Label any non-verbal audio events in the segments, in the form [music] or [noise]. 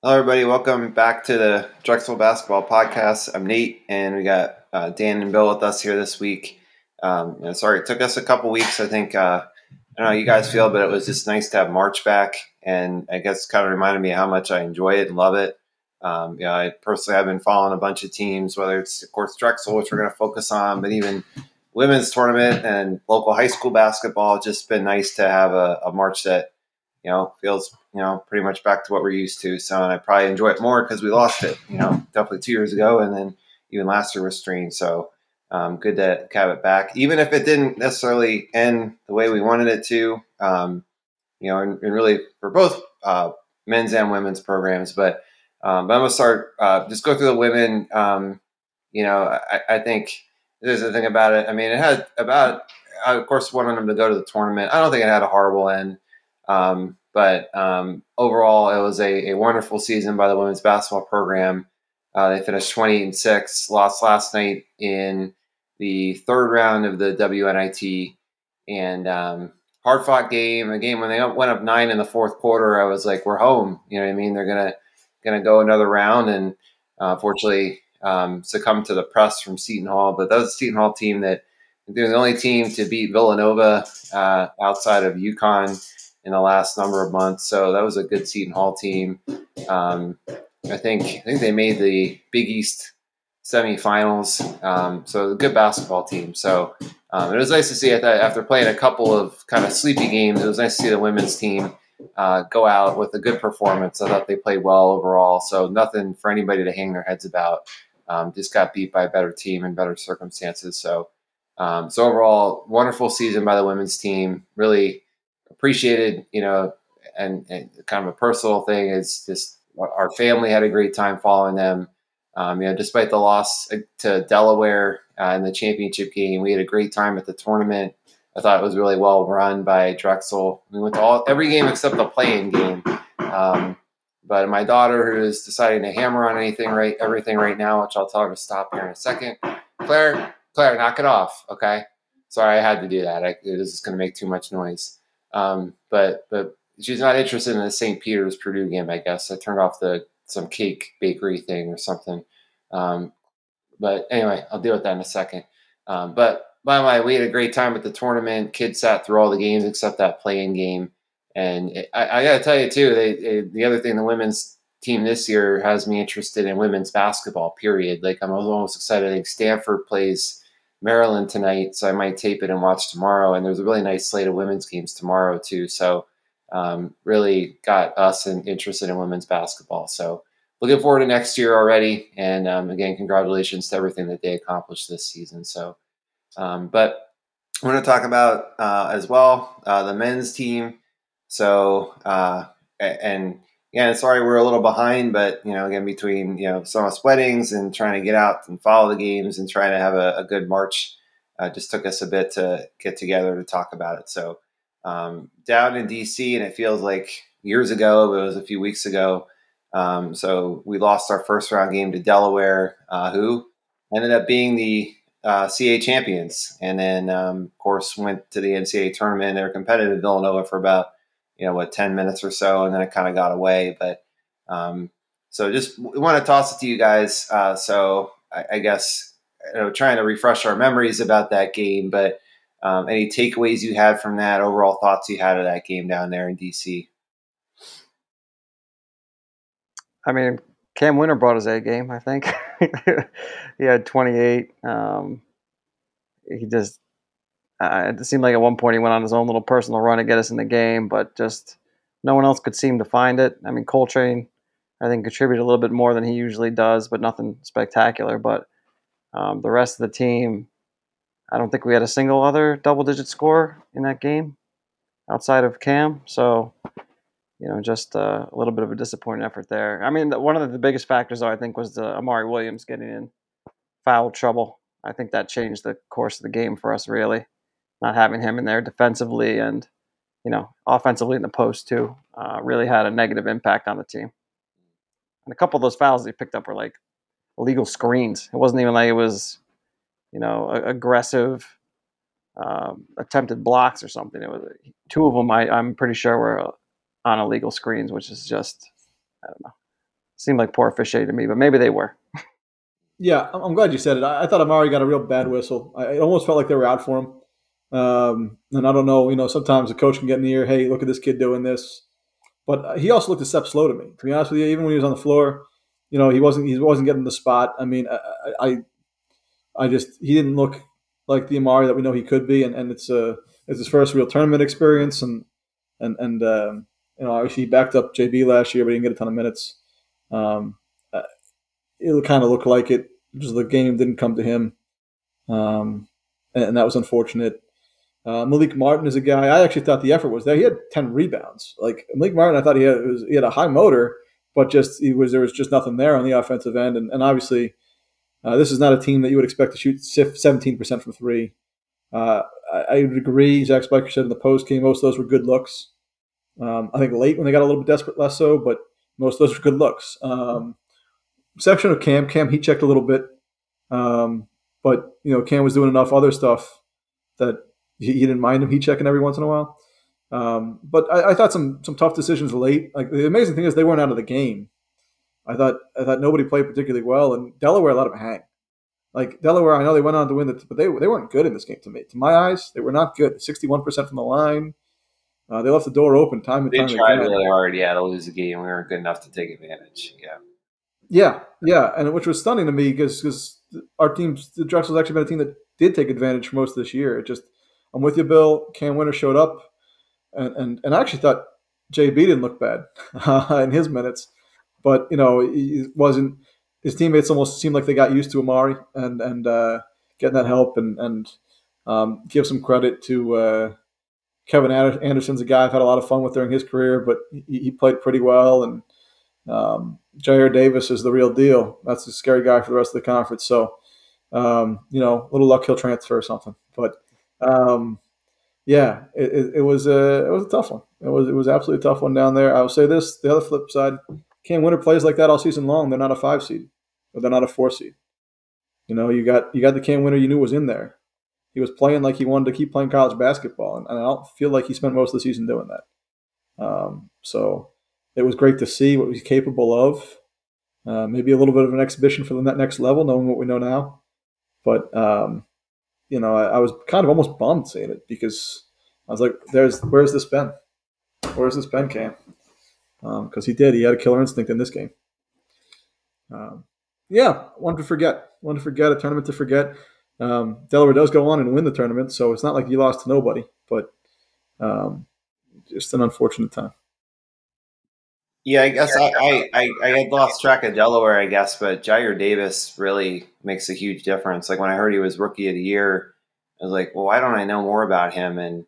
Hello, everybody. Welcome back to the Drexel Basketball Podcast. I'm Nate, and we got uh, Dan and Bill with us here this week. Um, know, sorry, it took us a couple weeks. I think uh, I don't know how you guys feel, but it was just nice to have March back, and I guess kind of reminded me how much I enjoy it and love it. Um, know, I personally have been following a bunch of teams, whether it's of course Drexel, which we're going to focus on, but even women's tournament and local high school basketball. Just been nice to have a, a March that you know feels you know pretty much back to what we're used to. So, and I probably enjoy it more because we lost it, you know, definitely two years ago, and then even last year was streamed. So, um, good to have it back, even if it didn't necessarily end the way we wanted it to. Um, you know, and, and, really for both uh, men's and women's programs. But, um, but I'm gonna start uh, just go through the women. Um, you know, I, I think there's the thing about it. I mean, it had about, I of course, wanted them to go to the tournament. I don't think it had a horrible end. Um, but um, overall, it was a, a, wonderful season by the women's basketball program. Uh, they finished 20 and 6, lost last night in the third round of the WNIT. And um, hard fought game, a game when they went up nine in the fourth quarter. I was like, we're home. You know what I mean? They're going to to go another round. And uh, fortunately, um, to the press from Seton Hall. But that was Seton Hall team that they're the only team to beat Villanova uh, outside of UConn in the last number of months. So that was a good Seton Hall team. Um, I think I think they made the Big East semifinals. Um, so a good basketball team. So um, it was nice to see after playing a couple of kind of sleepy games. It was nice to see the women's team uh, go out with a good performance. I thought they played well overall. So nothing for anybody to hang their heads about. Um, just got beat by a better team in better circumstances. So, um, so overall, wonderful season by the women's team. Really appreciated, you know, and, and kind of a personal thing is just our family had a great time following them. Um, you know, despite the loss to Delaware uh, in the championship game, we had a great time at the tournament. I thought it was really well run by Drexel. We went to all every game except the playing game. Um, but my daughter, who is deciding to hammer on anything right, everything right now, which I'll tell her to stop here in a second. Claire, Claire, knock it off, okay? Sorry, I had to do that. I, this is going to make too much noise. Um, but but she's not interested in the St. Peter's Purdue game. I guess I turned off the some cake bakery thing or something. Um, but anyway, I'll deal with that in a second. Um, but by the way, we had a great time at the tournament. Kids sat through all the games except that playing game. And it, I, I got to tell you too, they, the other thing, the women's team this year has me interested in women's basketball. Period. Like I'm almost excited. I think Stanford plays Maryland tonight, so I might tape it and watch tomorrow. And there's a really nice slate of women's games tomorrow too. So um, really got us in, interested in women's basketball. So looking forward to next year already. And um, again, congratulations to everything that they accomplished this season. So, um, but I want to talk about uh, as well uh, the men's team. So uh, and yeah, sorry we're a little behind, but you know, again between you know some of us weddings and trying to get out and follow the games and trying to have a, a good March, uh, just took us a bit to get together to talk about it. So um, down in DC, and it feels like years ago, but it was a few weeks ago. Um, so we lost our first round game to Delaware, uh, who ended up being the uh, CA champions, and then um, of course went to the NCAA tournament. They were competitive Villanova for about you know what 10 minutes or so and then it kind of got away but um, so just we want to toss it to you guys uh, so I, I, guess you know trying to refresh our memories about that game but um, any takeaways you had from that overall thoughts you had of that game down there in dc i mean cam wynter brought his a game i think. [laughs] He had 28 um, he just uh, it seemed like at one point he went on his own little personal run to get us in the game, but just no one else could seem to find it. I mean, Coltrane, I think, contributed a little bit more than he usually does, but nothing spectacular. But um, the rest of the team, I don't think we had a single other double digit score in that game outside of Cam. So, you know, just uh, a little bit of a disappointing effort there. I mean, one of the biggest factors, though, I think, was the Amari Williams getting in foul trouble. I think that changed the course of the game for us, really not having him in there defensively and you know offensively in the post too uh, really had a negative impact on the team. And a couple of those fouls he picked up were like illegal screens. It wasn't even like it was you know aggressive um, attempted blocks or something. It was two of them. I, I'm pretty sure were on illegal screens, which is just I don't know seemed like poor officiating to me, but maybe they were. [laughs] Yeah, I'm glad you said it. I, I thought Amari got a real bad whistle. I, it almost felt like they were out for him. Um, and I don't know, you know, sometimes a coach can get in the ear, hey, look at this kid doing this. But he also looked a step slow to me. To be honest with you, even when he was on the floor, you know, he wasn't he wasn't getting the spot. I mean, I I, I just he didn't look like the Amari that we know he could be, and, and it's a it's his first real tournament experience, and and and um, you know, obviously he backed up JB last year, but he didn't get a ton of minutes. Um, uh, it kind of looked like it. Just the game didn't come to him, um, and, and that was unfortunate. Uh, Melik Martin is a guy. I actually thought the effort was there. He had ten rebounds. Like Melik Martin, I thought he had was, he had a high motor, but just he was there was just nothing there on the offensive end. And, and obviously, uh, this is not a team that you would expect to shoot seventeen percent from three. Uh, I, I, would agree. Zach Spiker said in the post game most of those were good looks. Um, I think late when they got a little bit desperate, less so, but most of those were good looks. Um, exception of Cam. Cam he checked a little bit, um, but you know Cam was doing enough other stuff that he, he didn't mind him heat checking every once in a while. Um, but I, I, thought some some tough decisions late. Like the amazing thing is they weren't out of the game. I thought I thought nobody played particularly well, and Delaware let them hang. Like Delaware, I know they went on to win it, but they they weren't good in this game to me. To my eyes, they were not good. Sixty one percent from the line. Uh, they left the door open time and they time again. They tried really hard, yeah, to lose the game. We weren't good enough to take advantage. Yeah. Yeah, yeah, and which was stunning to me because because our team, the Drexel's actually been a team that did take advantage for most of this year. It just I'm with you, Bill. Cam Wynter showed up, and and, and I actually thought JB didn't look bad [laughs] in his minutes, but you know he wasn't. His teammates almost seemed like they got used to Amari and and uh, getting that help and and um, give some credit to uh, Kevin Anderson's a guy I've had a lot of fun with during his career, but he, he played pretty well and. Um, Jyare Davis is the real deal. That's a scary guy for the rest of the conference. So, um, you know, a little luck he'll transfer or something. But um, yeah, it, it, it, was a it was a tough one. It was it was absolutely a tough one down there. I will say this: the other flip side, Cam Wynter plays like that all season long. They're not a five seed, or they're not a four seed. You know, you got you got the Cam Wynter you knew was in there. He was playing like he wanted to keep playing college basketball, and, and I don't feel like he spent most of the season doing that. Um, so it was great to see what he's capable of. Uh, maybe a little bit of an exhibition for the next level, knowing what we know now. But um, you know, I, I, was kind of almost bummed seeing it because I was like, "There's where's this been? Where's this been, Cam?" Because um, he did. He had a killer instinct in this game. Um, yeah, one to forget. One to forget. A tournament to forget. Um, Delaware does go on and win the tournament, so it's not like you lost to nobody, but um, just an unfortunate time. Yeah, I guess I, I, I, I, had lost track of Delaware, I guess, but Jyare Davis really makes a huge difference. Like when I heard he was rookie of the year, I was like, well, why don't I know more about him? And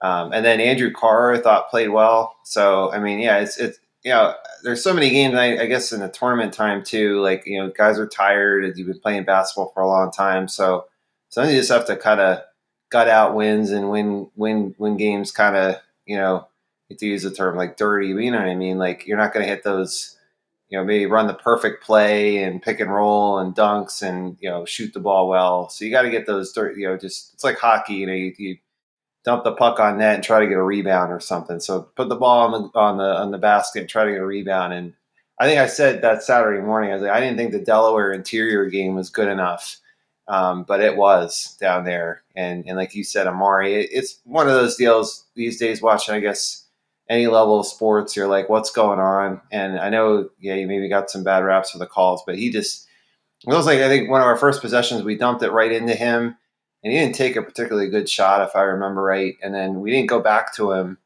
um, and then Andrew Carr I thought played well. So I mean, yeah, it's it's you know, there's so many games. I, I guess in the tournament time too, like you know, guys are tired. and You've been playing basketball for a long time, so sometimes you just have to kind of gut out wins and win win win games. Kind of you know to use the term like dirty, you know what I mean? Like you're not going to hit those, you know, maybe run the perfect play and pick and roll and dunks and, you know, shoot the ball well. So you got to get those dirty, you know, just, it's like hockey, you know, you, you, dump the puck on net and try to get a rebound or something. So put the ball on the, on the, on the basket and try to get a rebound. And I think I said that Saturday morning, I was like, I didn't think the Delaware interior game was good enough. Um, but it was down there. And, and like you said, Amari, it, it's one of those deals these days watching, I guess, any level of sports, you're like, what's going on? And I know, yeah, you maybe got some bad raps for the calls, but he just, it was like, I think one of our first possessions, we dumped it right into him and he didn't take a particularly good shot, if I remember right. And then we didn't go back to him.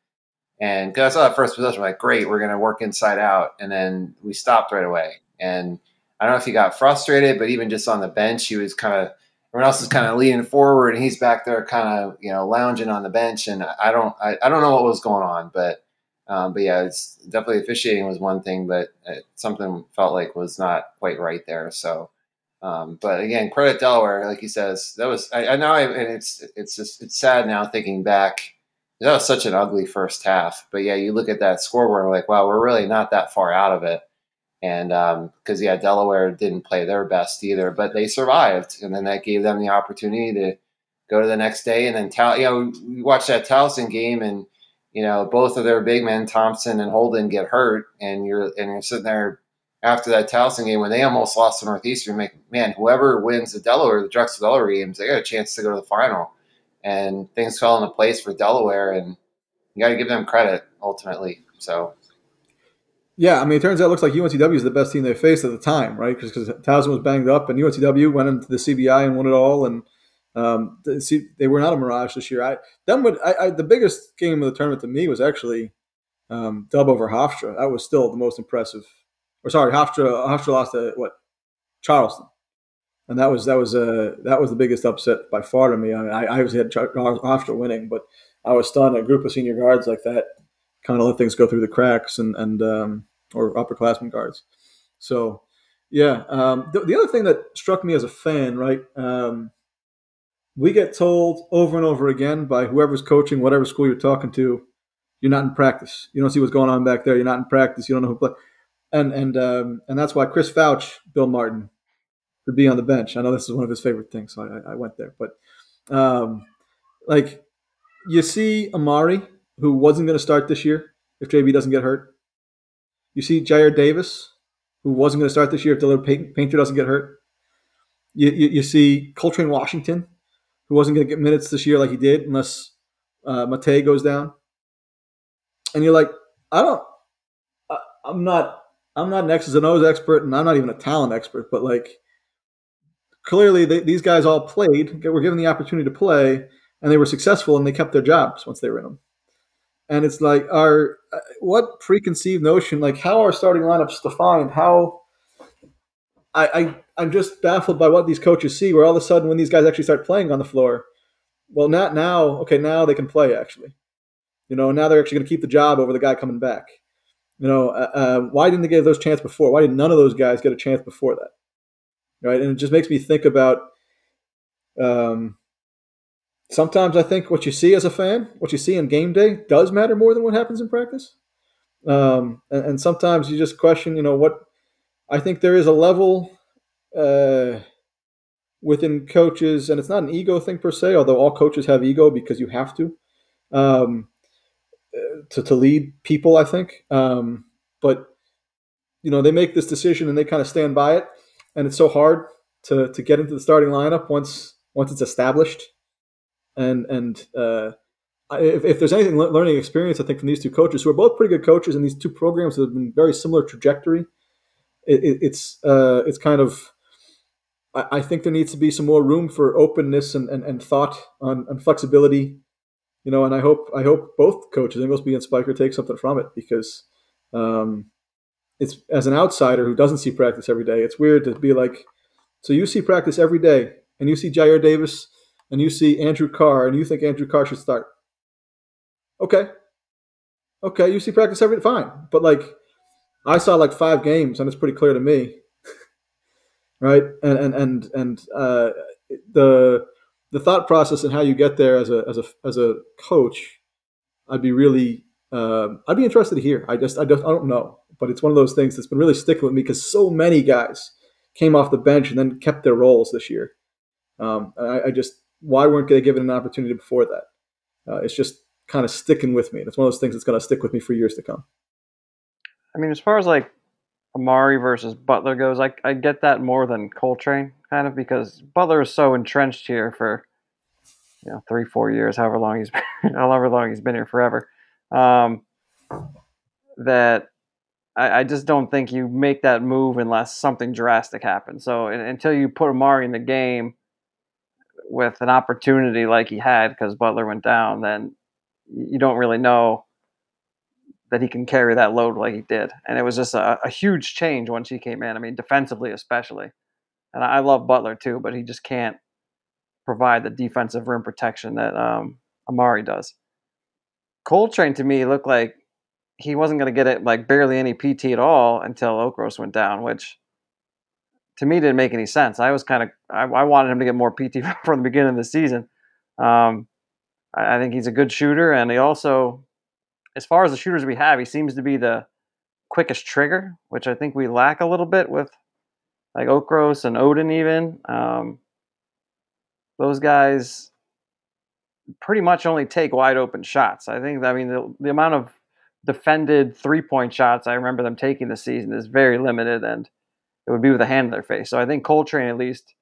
And because I saw that first possession, like, great, we're going to work inside out. And then we stopped right away. And I don't know if he got frustrated, but even just on the bench, he was kind of, everyone else is kind of leaning forward and he's back there kind of, you know, lounging on the bench. And I don't, I, I don't know what was going on, but um, but yeah, it's definitely officiating was one thing, but something felt like was not quite right there. So, um, but again, credit Delaware, like he says, that was I, I know, I, and it's it's just it's sad now thinking back. That was such an ugly first half, but yeah, you look at that scoreboard, and like, wow, we're really not that far out of it. And because um, yeah, Delaware didn't play their best either, but they survived, and then that gave them the opportunity to go to the next day. And then, Tal- you know, we watched that Towson game, and you know, both of their big men, Thompson and Holden, get hurt, and you're and you're sitting there after that Towson game when they almost lost to Northeastern. Make man, whoever wins the Delaware, the Drexel Delaware games, they got a chance to go to the final. And things fell into place for Delaware, and you got to give them credit ultimately. So. Yeah, I mean, it turns out it looks like UNCW is the best team they faced at the time, right? Because Towson was banged up, and UNCW went into the CBI and won it all, and um, see, they were not a mirage this year. I them would I, I, the biggest game of the tournament to me was actually um, Dub over Hofstra. That was still the most impressive. Or sorry, Hofstra Hofstra lost to what Charleston, and that was that was uh, that was the biggest upset by far to me. I mean, I, I obviously had Hofstra winning, but I was stunned. A group of senior guards like that kind of let things go through the cracks and and um, or upperclassmen guards. So yeah, um, the, the, other thing that struck me as a fan, right? Um, we get told over and over again by whoever's coaching, whatever school you're talking to, you're not in practice. You don't see what's going on back there. You're not in practice. You don't know who play. And and um, and that's why Chris Fouch, Bill Martin, would be on the bench. I know this is one of his favorite things, so I, I went there. But um, like you see Amari, who wasn't going to start this year if JB doesn't get hurt. You see Jyare Davis, who wasn't going to start this year if Dylan Painter doesn't get hurt. You, you, you see Coltrane Washington, who wasn't going to get minutes this year like he did unless uh, Mate goes down. And you're like, I don't, I, I'm not, I'm not an X's and O's expert, and I'm not even a talent expert, but like, clearly they, these guys all played, were given the opportunity to play, and they were successful, and they kept their jobs once they were in them. And it's like, our uh, what preconceived notion, like how are starting lineups defined? How I, I I'm just baffled by what these coaches see. Where all of a sudden, when these guys actually start playing on the floor, well, not now. Okay, now they can play actually. You know, now they're actually going to keep the job over the guy coming back. You know, uh, uh, why didn't they get those chance before? Why did none of those guys get a chance before that? Right, and it just makes me think about. Um, sometimes I think what you see as a fan, what you see in game day, does matter more than what happens in practice. Um, and, and, sometimes you just question, you know, what I think there is a level uh, within coaches, and it's not an ego thing per se, although all coaches have ego because you have to um, uh, to, to lead people. I think, um, but you know they make this decision and they kind of stand by it, and it's so hard to to get into the starting lineup once once it's established, and and uh, if, if, there's anything learning experience, I think from these two coaches who are both pretty good coaches and these two programs have been very similar trajectory. It, it, it's uh, it's kind of I, think there needs to be some more room for openness and, and, and thought on, on flexibility. You know, and I hope I hope both coaches, Inglesby and Spiker, take something from it because um, it's as an outsider who doesn't see practice every day, it's weird to be like, so you see practice every day, and you see Jyare Davis, and you see Andrew Carr, and you think Andrew Carr should start. Okay, okay, you see practice every fine, but like I saw like five games, and it's pretty clear to me [laughs] right? And and and and uh, the the thought process and how you get there as a as a as a coach, I'd be really uh, I'd be interested to hear. I just I just I don't know, but it's one of those things that's been really sticking with me because so many guys came off the bench and then kept their roles this year. Um, I, I, just why weren't they given an opportunity before that? Uh, it's just kind of sticking with me. It's one of those things that's going to stick with me for years to come. I mean, as far as like Amari versus Butler goes, I, I get that more than Coltrane, kind of, because Butler is so entrenched here for, you know, three, four years, however long he's [laughs] been, however long he's been here, forever. Um, that I, I, just don't think you make that move unless something drastic happens. So until you put Amari in the game with an opportunity like he had because Butler went down, then you don't really know that he can carry that load like he did. And it was just a, a huge change once he came in. I mean, defensively especially. And I love Butler too, but he just can't provide the defensive rim protection that um, Amari does. Coltrane to me looked like he wasn't going to get it like barely any PT at all until Okros went down, which to me didn't make any sense. I was kind of I, I, wanted him to get more PT [laughs] from the beginning of the season. Um, I, I think he's a good shooter, and he also as far as the shooters we have, he seems to be the quickest trigger, which I think we lack a little bit with like Okros and Oden even. Um, those guys pretty much only take wide open shots. I think I mean the, the amount of defended three point shots I remember them taking this season is very limited, and it would be with a hand in their face. So I think Coltrane at least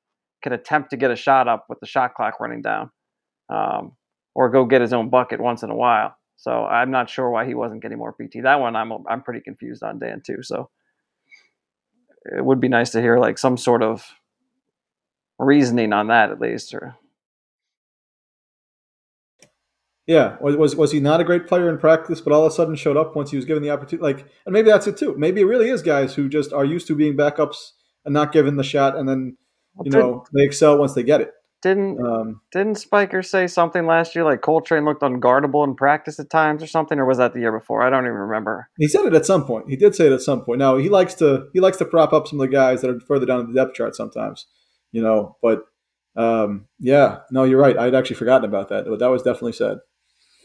could attempt to get a shot up with the shot clock running down, um, or go get his own bucket once in a while. So I'm not sure why he wasn't getting more PT. That one I'm I'm pretty confused on Dan too. So it would be nice to hear like some sort of reasoning on that at least, or Yeah, was, was was he not a great player in practice, but all of a sudden showed up once he was given the opportunity? Like, and maybe that's it too. Maybe it really is guys who just are used to being backups and not given the shot, and then you know they excel once they get it. Didn't um, didn't Spiker say something last year like Coltrane looked unguardable in practice at times or something, or was that the year before? I don't even remember. He said it at some point. He did say it at some point. Now he likes to he likes to prop up some of the guys that are further down the depth chart sometimes, you know. But um, yeah, no, you're right. I'd actually forgotten about that, but that was definitely said.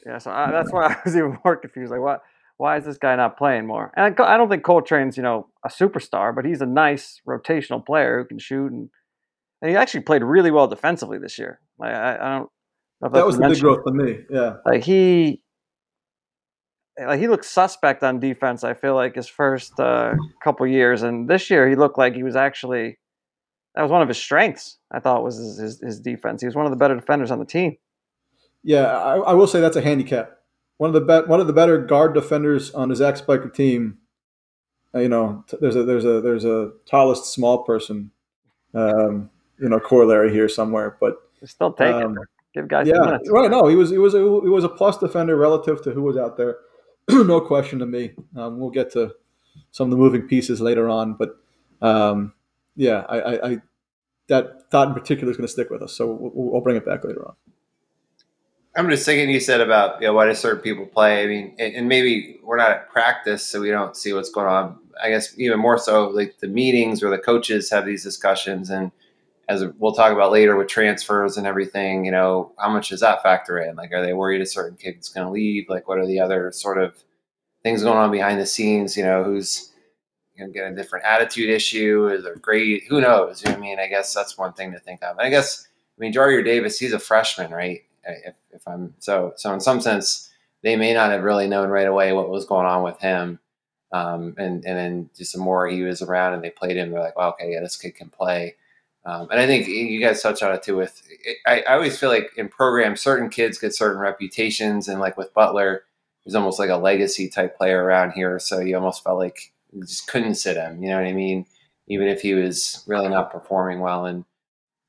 Yeah, so I, that's why [laughs] I was even more confused. Like, what? Why is this guy not playing more? And I, I don't think Coltrane's you know a superstar, but he's a nice rotational player who can shoot, and, and he actually played really well defensively this year. Like, I, I don't. that was the big growth for me. Yeah, like he, like he looked suspect on defense. I feel like his first uh, couple years, and this year he looked like he was actually that was one of his strengths. I thought was his, his, his defense. He was one of the better defenders on the team. Yeah, I, I, will say that's a handicap. One of the be- one of the better guard defenders on the Zach Spiker team. Uh, you know, t- there's a there's a there's a tallest small person, um, you know, corollary here somewhere. But still take um, it. Give guys yeah, right. No, he was he was a, he was a plus defender relative to who was out there. [clears throat] no question to me. Um, we'll get to some of the moving pieces later on, but um, yeah, I, I, I, that thought in particular is going to stick with us. So we'll, we'll bring it back later on. I'm just thinking you said about you know why do certain people play. I mean, and, and, maybe we're not at practice, so we don't see what's going on. I guess even more so, like the meetings where the coaches have these discussions, and as we'll talk about later with transfers and everything, you know, how much does that factor in? Like, are they worried a certain kid's going to leave? Like, what are the other sort of things going on behind the scenes? You know, who's you know, get a different attitude issue? Is there great? Who knows? I mean, I guess that's one thing to think of. And I guess, I mean, Jyare Davis, he's a freshman, right? if, if I'm so so in some sense they may not have really known right away what was going on with him. Um, and and then just the more he was around and they played him, they're like, well, okay, yeah, this kid can play. Um, and I think you guys touched on it too. With I, I always feel like in programs, certain kids get certain reputations, and like with Butler, he's almost like a legacy type player around here. So you almost felt like you just couldn't sit him. You know what I mean? Even if he was really not performing well. And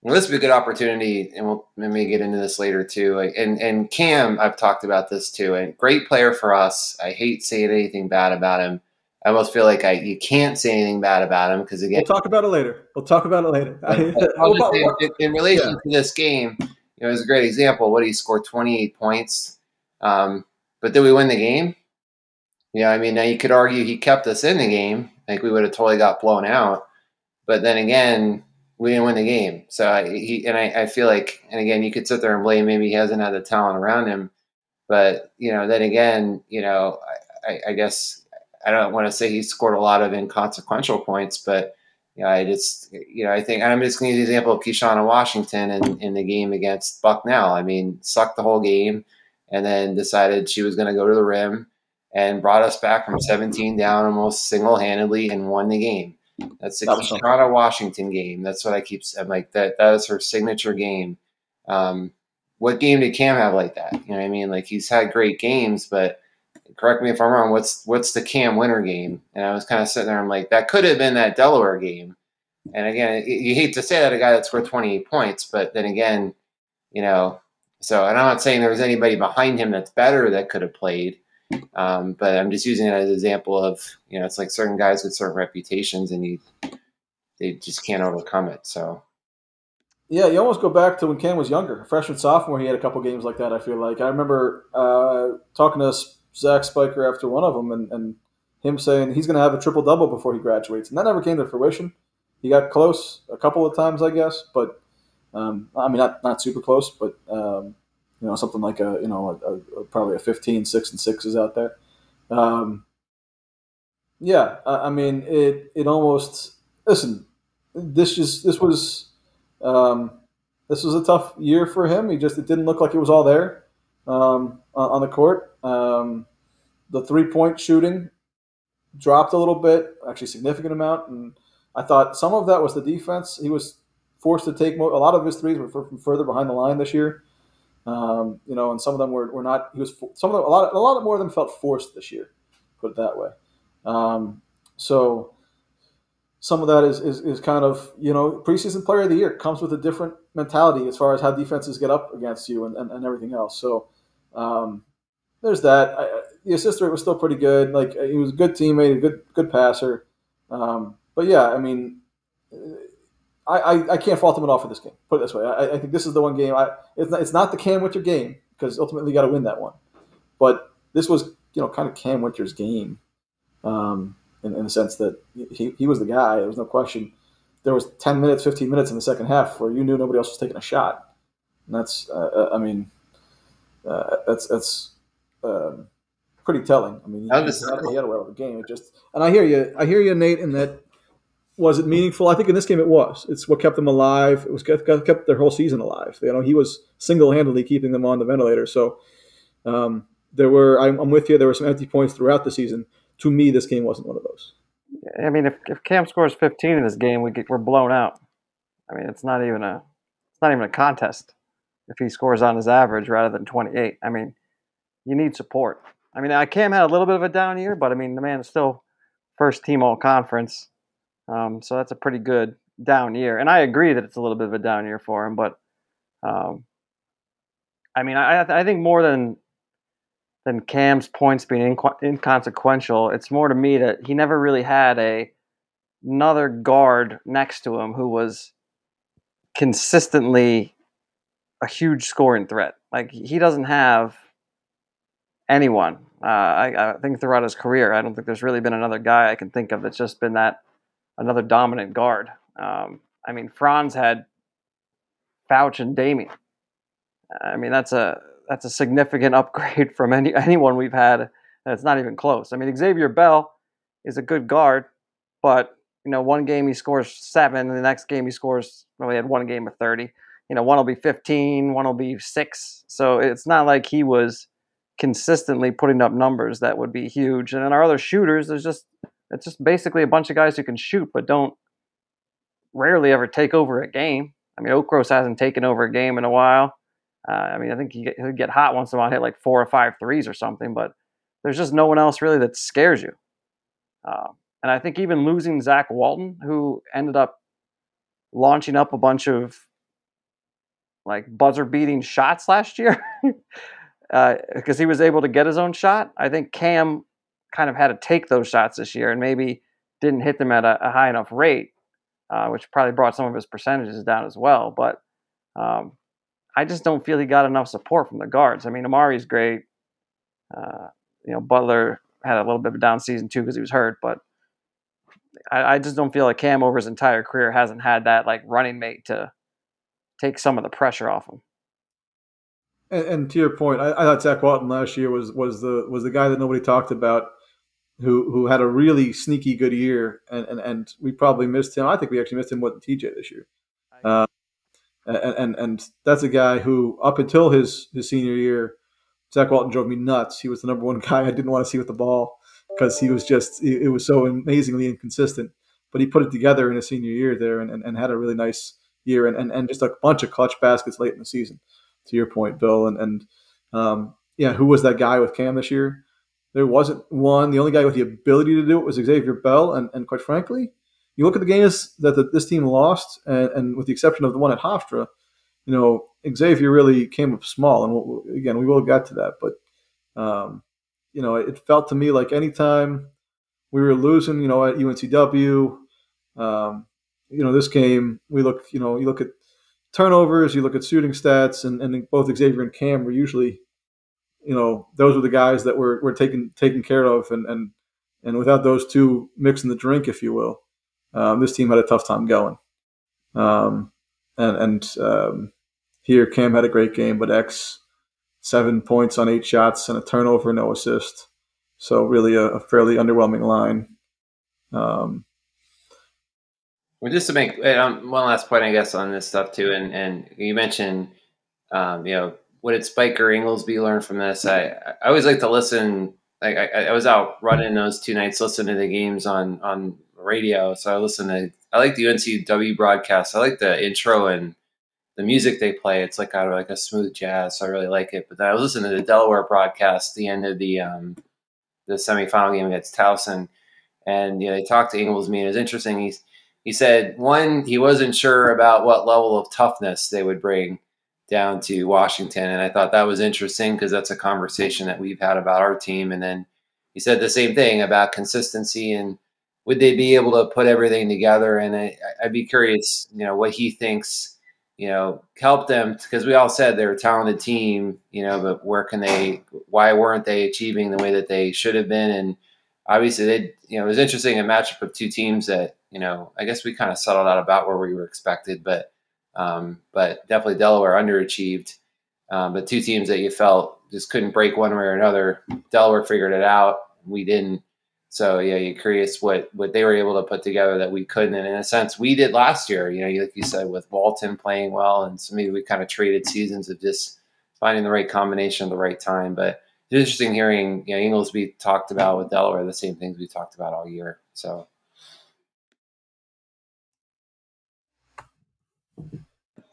well, this would be a good opportunity, and we'll maybe get into this later too. And and Cam, I've talked about this too. And great player for us. I hate saying anything bad about him. I almost feel like I you can't say anything bad about him because again, we'll talk about it later. We'll talk about it later. [laughs] in, in, relation yeah. to this game, you know, it was a great example. What he scored twenty eight points, um, but did we win the game? Yeah, I mean, now you could argue he kept us in the game. I think we would have totally got blown out. But then again, we didn't win the game. So I, he and I, I feel like, and again, you could sit there and blame maybe he hasn't had the talent around him, but you know, then again, you know, I, I guess I don't want to say he scored a lot of inconsequential points, but you know, I just, you know, I think I'm just going to use the example of Keishana Washington in, in the game against Bucknell. I mean, sucked the whole game and then decided she was going to go to the rim and brought us back from 17 down almost single handedly and won the game. That's the Keishana Washington game. That's what I keep saying. Like that. That was her signature game. Um, what game did Cam have like that? You know what I mean? Like he's had great games, but correct me if I'm wrong. What's what's the Cam Wynter game? And I was kind of sitting there. I'm like, that could have been that Delaware game. And again, you hate to say that a guy that scored 28 points, but then again, you know. So, and I'm not saying there was anybody behind him that's better that could have played. Um, but I'm just using it as an example of you know it's like certain guys with certain reputations and you they just can't overcome it. So yeah, you almost go back to when Cam was younger, freshman sophomore. He had a couple games like that. I feel like I remember uh, talking to Zach Spiker after one of them, and, and him saying he's going to have a triple double before he graduates, and that never came to fruition. He got close a couple of times, I guess, but um, I mean not not super close, but um, you know, something like a, you know, a, a, probably a 15, six and six is out there. Um, yeah, I, I, mean, it, it almost, listen, this just, this was, um, this was a tough year for him. He just, it didn't look like it was all there, um, on, on, the court. Um, the three point shooting dropped a little bit, actually significant amount, and I thought some of that was the defense. He was forced to take more, a lot of his threes were from further behind the line this year. Um, you know, and some of them were, were not. He was some of them a lot a lot more of them felt forced this year. Put it that way. Um, so some of that is, is, is kind of you know preseason player of the year comes with a different mentality as far as how defenses get up against you and, and, and everything else. So um, there's that. I, the assist rate was still pretty good. Like he was a good teammate, a good good passer. Um, but yeah, I mean, I, I, I, can't fault him at all for this game. Put it this way, I, I think this is the one game. I it's not, it's not the Cam Wynter game because ultimately you got to win that one. But this was you know kind of Cam Wynter's game, um, in, in the sense that he, he was the guy. There was no question. There was ten minutes, fifteen minutes in the second half where you knew nobody else was taking a shot. And that's uh, uh I mean, uh, that's that's. Um, pretty telling. I mean, he, he, he had a well of a game. It just, and I hear you, I hear you, Nate, in that was it meaningful? I think in this game it was. It's what kept them alive. It was kept, kept their whole season alive. You know, he was single handedly keeping them on the ventilator. So um, there were. I'm, I'm, with you. There were some empty points throughout the season. To me, this game wasn't one of those. I mean, if, if Cam scores 15 in this game, we get, we're blown out. I mean, it's not even a it's not even a contest if he scores on his average rather than 28. I mean, you need support. I mean, I Cam had a little bit of a down year, but I mean, the man is still first team all conference. Um, so that's a pretty good down year. And I agree that it's a little bit of a down year for him, but um, I mean, I, I think more than than Cam's points being inco- inconsequential, it's more to me that he never really had a another guard next to him who was consistently a huge scoring threat. Like he doesn't have anyone. Uh, I, I, think throughout his career, I don't think there's really been another guy I can think of that's just been that another dominant guard. Um, I mean, Frantz had Fouch and Damion. I mean, that's a that's a significant [laughs] upgrade from any anyone we've had. That's not even close. I mean, Xavier Bell is a good guard, but you know, one game he scores seven, the next game he scores. Well, he had one game of thirty. You know, one will be fifteen, one will be six. So it's not like he was consistently putting up numbers that would be huge. And then our other shooters, there's just it's just basically a bunch of guys who can shoot but don't rarely ever take over a game. I mean, Okros hasn't taken over a game in a while. Uh, I mean, I think he he'll get hot once in a while, hit like four or five threes or something, but there's just no one else really that scares you. Uh, and I think even losing Zach Walton, who ended up launching up a bunch of like buzzer beating shots last year, because [laughs] uh, he was able to get his own shot. I think Cam kind of had to take those shots this year and maybe didn't hit them at a, a high enough rate, uh, which probably brought some of his percentages down as well. But um, I just don't feel he got enough support from the guards. I mean, Amari's great. Uh, you know, Butler had a little bit of a down season too because he was hurt, but I, I, just don't feel like Cam over his entire career hasn't had that like running mate to take some of the pressure off him. And, and to your point, I, I, thought Zach Walton last year was was the was the guy that nobody talked about, who who had a really sneaky good year, and and, and we probably missed him. I think we actually missed him more than TJ this year. Uh, and, and and that's a guy who up until his his senior year, Zach Walton drove me nuts. He was the number one [laughs] guy I didn't want to see with the ball because he was just it was so amazingly inconsistent. But he put it together in his senior year there and, and, and had a really nice year and, and, and just a bunch of clutch baskets late in the season to your point, Bill. And, and um, yeah, who was that guy with Cam this year? There wasn't one. The only guy with the ability to do it was Xavier Bell. And, and quite frankly, you look at the games that the, this team lost, and, and, with the exception of the one at Hofstra, you know, Xavier really came up small. And we'll, again, we will get to that. But, um, you know, it felt to me like anytime we were losing, you know, at UNCW, um, you know, this game, we look, you know, you look at turnovers, you look at shooting stats, and, and both Xavier and Cam were usually, you know, those were the guys that were, were taken taken care of, and and and without those two mixing the drink, if you will, um, this team had a tough time going. Um, and and um, here Cam had a great game, but X seven points on eight shots and a turnover, no assist. So really a, a fairly underwhelming line. Um, well, just to make um, one last point, I guess, on this stuff too, and and you mentioned, um, you know, what did Spiker Inglesby learn from this? I I always like to listen like I, I was out running those two nights, listening to the games on on radio. So I listen to I like the UNCW broadcast. I like the intro and the music they play. It's like kind of like a smooth jazz. So I really like it. But then I was listening to the Delaware broadcast, the end of the um, the semifinal game against Towson, and you know they talked to Inglesby. And it was interesting. He's he said one he wasn't sure about what level of toughness they would bring down to Washington, and I thought that was interesting because that's a conversation that we've had about our team. And then he said the same thing about consistency and would they be able to put everything together? And I, would be curious, you know, what he thinks, you know, help them because we all said they're a talented team, you know, but where can they? Why weren't they achieving the way that they should have been? And obviously, they, you know, it was interesting a matchup of two teams that, you know, I guess we kind of settled out about where we were expected, but, um, but definitely Delaware underachieved. Um, but two teams that you felt just couldn't break one way or another. Delaware figured it out. We didn't. So yeah, you're curious what what they were able to put together that we couldn't, and in a sense, we did last year. You know, like you said, with Walton playing well, and so maybe we kind of traded seasons of just finding the right combination at the right time. But it's interesting hearing you know Inglesby talked about with Delaware the same things we talked about all year. So.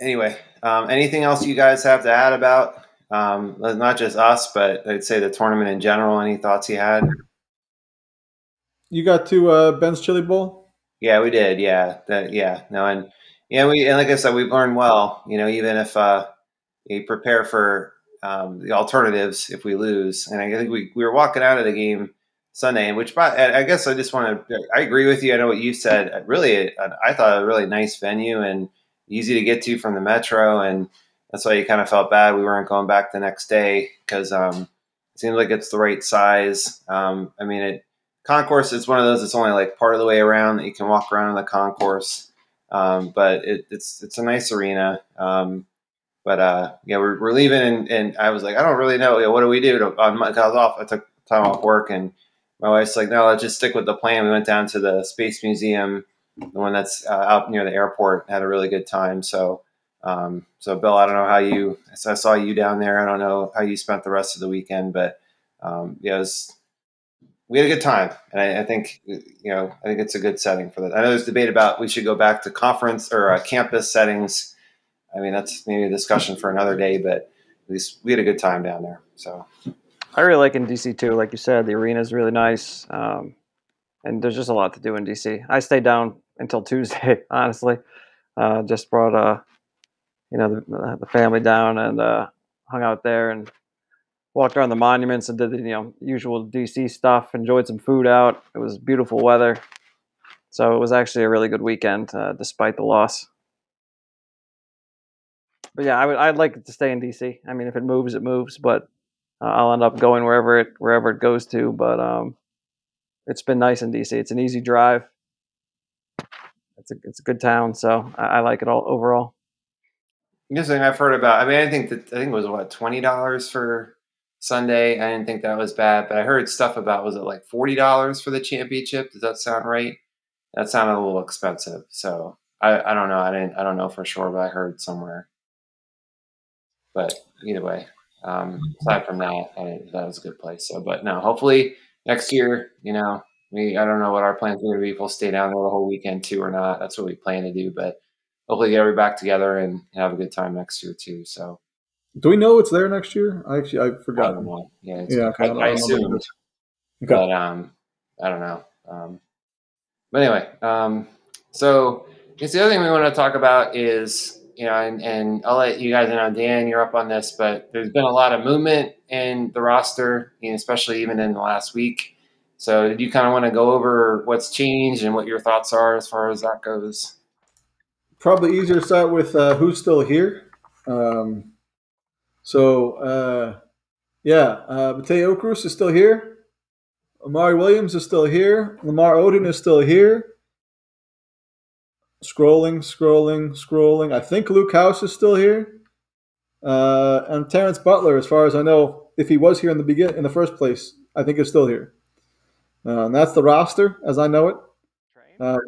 Anyway, um, anything else you guys have to add about um, not just us, but I'd say the tournament in general? Any thoughts you had? You got to uh, Ben's Chili Bowl? Yeah, we did. Yeah, that, yeah. No, and yeah, we and like I said, we've learned well. You know, even if uh, we prepare for um, the alternatives if we lose, and I think we we were walking out of the game Sunday, which I guess I just want to. I agree with you. I know what you said. Really, I thought a really nice venue and easy to get to from the metro, and that's why you kind of felt bad we weren't going back the next day because um, it seems like it's the right size. Um, I mean, it concourse is one of those. It's only like part of the way around that you can walk around in the concourse, um, but it, it's it's a nice arena. Um, but uh, yeah, we're, we're leaving, and, and, I was like, I don't really know. What do we do? I was off. I took time off work, and my wife's like, No, let's just stick with the plan. We went down to the Space Museum, the one that's uh, out near the airport. Had a really good time. So. Um, so Bill, I don't know how you. I saw you down there. I don't know how you spent the rest of the weekend, but um, yeah, it was we had a good time, and I, I, think you know I think it's a good setting for that. I know there's debate about we should go back to conference or uh, campus settings. I mean that's maybe a discussion for another day, but at least we had a good time down there. So I really like in DC too. Like you said, the arena is really nice, um, and there's just a lot to do in DC. I stayed down until Tuesday, [laughs] honestly. Uh, just brought uh, you know the, the family down and uh, hung out there and walked around the monuments and did the you know usual DC stuff. Enjoyed some food out. It was beautiful weather, so it was actually a really good weekend uh, despite the loss. But yeah, I would I'd like to stay in DC. I mean, if it moves, it moves. But uh, I'll end up going wherever it wherever it goes to. But um, it's been nice in DC. It's an easy drive. It's a it's a good town, so I, I like it all overall. This thing I've heard about. I mean, I think that I think it was what twenty dollars for Sunday. I didn't think that was bad, but I heard stuff about was it like forty dollars for the championship? Does that sound right? That sounded a little expensive. So I, I don't know. I didn't I don't know for sure, but I heard somewhere. But either way, um, aside from that, I, that was a good place. So, but no, hopefully next year, you know, we I don't know what our plans are going to be. If we'll stay down there the whole weekend too or not. That's what we plan to do. But hopefully get everybody back together and have a good time next year too. So do we know it's there next year? I actually I forgot. I yeah, yeah. I, I, I assumed, okay. but um, I don't know. Um, but anyway, um, so it's the other thing we want to talk about is you know, and, and I'll let you guys know, Dan, you're up on this, but there's been a lot of movement in the roster, you know, especially even in the last week. So, did you kind of want to go over what's changed and what your thoughts are as far as that goes? Probably easier to start with uh, who's still here. Um, so uh, yeah, uh, Mateo Cruz is still here. Amari Williams is still here. Lamar Oden is still here. Scrolling, scrolling, scrolling. I think Luke House is still here. Uh, and Terrence Butler, as far as I know, if he was here in the begin in the first place, I think is still here. Uh, and that's the roster as I know it. Uh,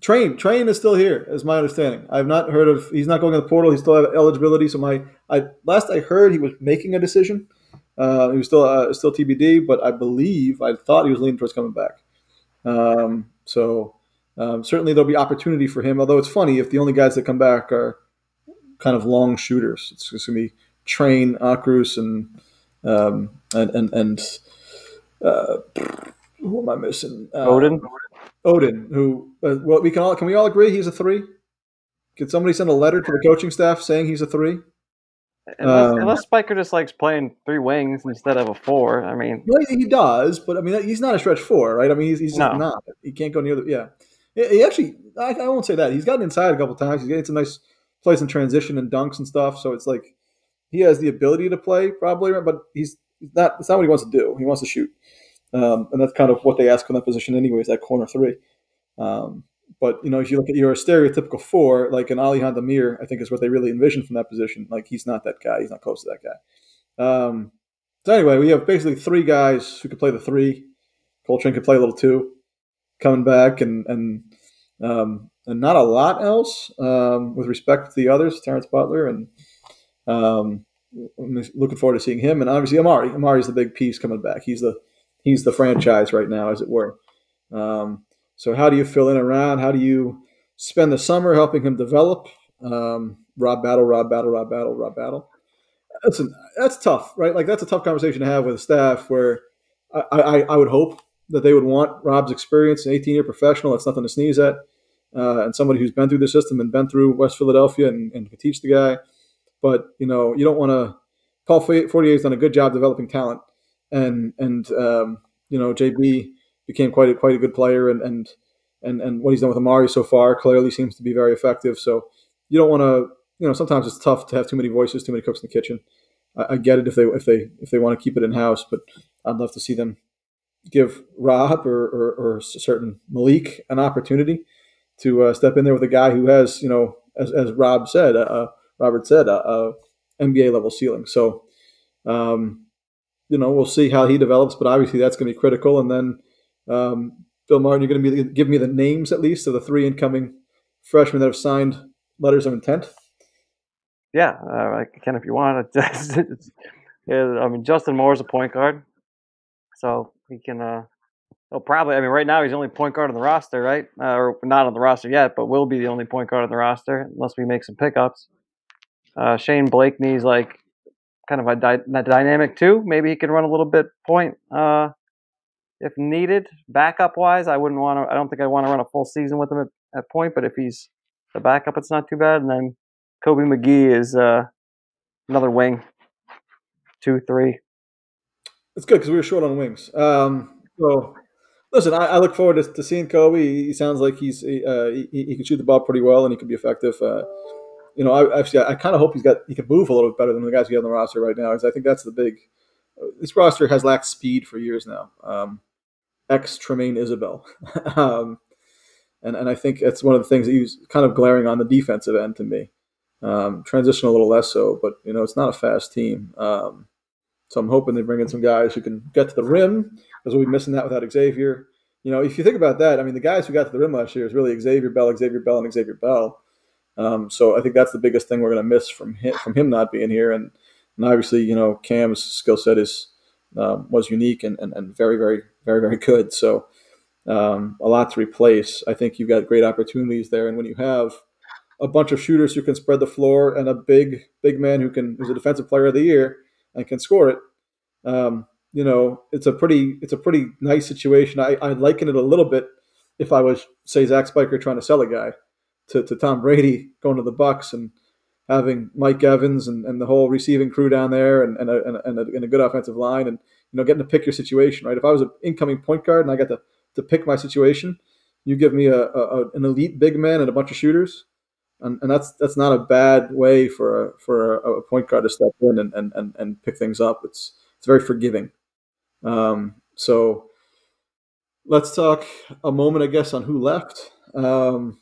Train Train is still here, is my understanding. I've not heard of. He's not going in the portal. He still have eligibility. So my, I last I heard he was making a decision, Uh, he was still uh, still TBD, but I believe I thought he was leaning towards coming back. Um, so um, certainly there'll be opportunity for him. Although it's funny if the only guys that come back are kind of long shooters. It's just gonna be Train, Okros, and um, and and, and uh, who am I missing? Uh, Oden. Oden, who uh, well, we can all can we all agree he's a three? Could somebody send a letter to the coaching staff saying he's a three? Unless, Um, unless Spiker just likes playing three wings instead of a four. I mean, Well, he does, but I mean, he's not a stretch four, right? I mean, he's, he's just No. not. He can't go near the. Yeah, he, he actually. I, I won't say that. He's gotten inside a couple times. He's getting some nice plays in transition and dunks and stuff. So it's like he has the ability to play probably, but he's he's not. It's not what he wants to do. He wants to shoot, um, and that's kind of what they ask in that position, anyways. That corner three. Um, but you know, if you look at your stereotypical four, like an Alihan Demir, I think is what they really envision from that position. Like he's not that guy. He's not close to that guy. Um, so anyway, we have basically three guys who could play the three. Coletrane could play a little two, coming back, and and um, and not a lot else um, with respect to the others, Terrence Butler, and um, I'm looking forward to seeing him, and obviously Amari. Amari's the big piece coming back. He's the he's the franchise right now, as it were. Um, so how do you fill in around? How do you spend the summer helping him develop? Um, Rob Battle, Rob Battle, Rob Battle, Rob Battle. Listen, that's tough, right? Like that's a tough conversation to have with staff. Where I, I, I would hope that they would want Rob's experience, an 18 year professional. That's nothing to sneeze at, uh, and somebody who's been through the system and been through West Philadelphia and, and can teach the guy. But you know, you don't want to. Paul Fortier's done a good job developing talent, and and um, you know, JB became quite a quite a good player, and and and and what he's done with Amari so far clearly seems to be very effective. So you don't want to. You know, sometimes it's tough to have too many voices, too many cooks in the kitchen. I, I get it if they if they if they want to keep it in house, but I'd love to see them give Rob or, or, or certain Melik an opportunity to uh, step in there with a guy who has, you know, as, as Rob said, uh, Robert said, a, a NBA level ceiling. So, um, you know, we'll see how he develops, but obviously that's going to be critical. And then, um, Bill Martin, you're going to be give me the names at least of the three incoming freshmen that have signed letters of intent. yeah, uh, I can if you want. [laughs] I mean, Justin Moore's a point guard, so he can. Uh, he'll probably. I mean, right now he's the only point guard on the roster, right? Uh, or not on the roster yet, but will be the only point guard on the roster unless we make some pickups. Uh, Shane Blakney's like kind of a, a dynamic too. Maybe he can run a little bit point uh, if needed. Backup wise, I wouldn't want to. I don't think I want to run a full season with him at, at point. But if he's the backup, it's not too bad. And then Kobe Magee is uh, another wing, two, three. It's good because we were short on wings. Um, so, listen, I, I look forward to, to seeing Kobe. He, he sounds like he's uh, he, he can shoot the ball pretty well and he can be effective. Uh, you know, I actually I kind of hope he's got he can move a little bit better than the guys we have on the roster right now. Because I think that's the big. This roster has lacked speed for years now. Um, Ex Tremaine Isabel, [laughs] um, and and I think it's one of the things that he's kind of glaring on the defensive end to me. Um, transition a little less so, but you know it's not a fast team. Um, so I'm hoping they bring in some guys who can get to the rim because we'll be missing that without Xavier. You know, if you think about that, I mean, the guys who got to the rim last year is really Xavier Bell, Xavier Bell, and Xavier Bell. Um, so I think that's the biggest thing we're going to miss from him, from him not being here. And, and obviously, you know, Cam's skill set is um, was unique and, and, and very, very, very, very good. So um, a lot to replace. I think you've got great opportunities there. And when you have a bunch of shooters who can spread the floor and a big, big man who can who's a defensive player of the year and can score it, um, you know, it's a pretty it's a pretty nice situation. I, I liken it a little bit if I was say Zach Spiker trying to sell a guy to, to Tom Brady going to the Bucks and having Mike Evans and, and the whole receiving crew down there and, and, a, and, a, and a good offensive line and you know getting to pick your situation right. If I was an incoming point guard and I got to, to pick my situation, you give me a, a an elite big man and a bunch of shooters, and, and that's that's not a bad way for a for a, point guard to step in and, and, and, and pick things up. It's it's very forgiving. Um, so let's talk a moment, I guess, on who left. Um,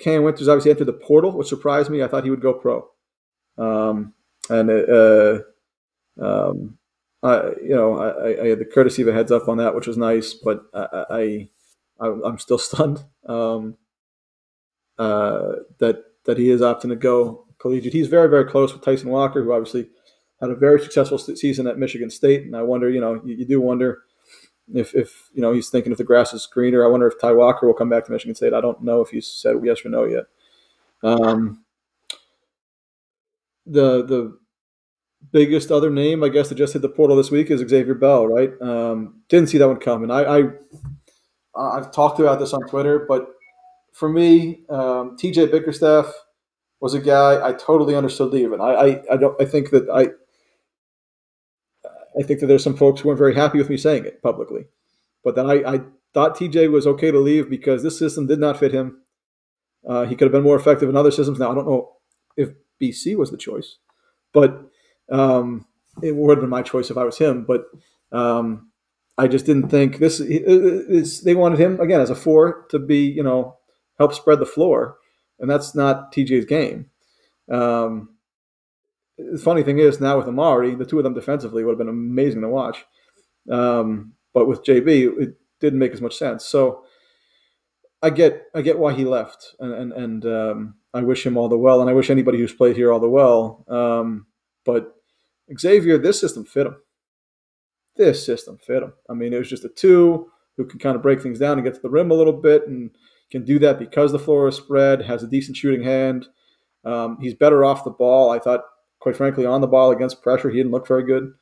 Cam Wynters obviously entered the portal, which surprised me. I thought he would go pro, um, and uh, um, I, you know, I, I, had the courtesy of a heads up on that, which was nice. But I, I am still [laughs] stunned um, uh, that that he is opting to go collegiate. He's very very close with Tyson Walker, who obviously had a very successful season at Michigan State, and I wonder, you know, you, you do wonder if, if you know he's thinking if the grass is greener. I wonder if Ty Walker will come back to Michigan State. I don't know if he's said yes or no yet. Um, the the biggest other name, I guess, that just hit the portal this week is Xavier Bell, right? Um, didn't see that one coming. I, I I've talked about this on Twitter, but for me, um, TJ Bickerstaff was a guy I totally understood leaving. I, I, I don't I think that I I think that there's some folks who weren't very happy with me saying it publicly. But then I, I thought TJ was okay to leave because this system did not fit him. Uh, he could have been more effective in other systems. Now I don't know if BC was the choice, but um, it would have been my choice if I was him. But um, I just didn't think this. Is, they wanted him again as a four to be, you know, help spread the floor, and that's not TJ's game. Um, the funny thing is now with Amari, the two of them defensively would have been amazing to watch. Um, but with JB, it didn't make as much sense. So I get I get why he left, and and, and um, I wish him all the well, and I wish anybody who's played here all the well. Um, but Xavier, this system fit him. This system fit him. I mean, it was just a two who can kind of break things down and get to the rim a little bit, and can do that because the floor is spread, has a decent shooting hand. Um, he's better off the ball. I thought quite frankly, on the ball against pressure, he didn't look very good.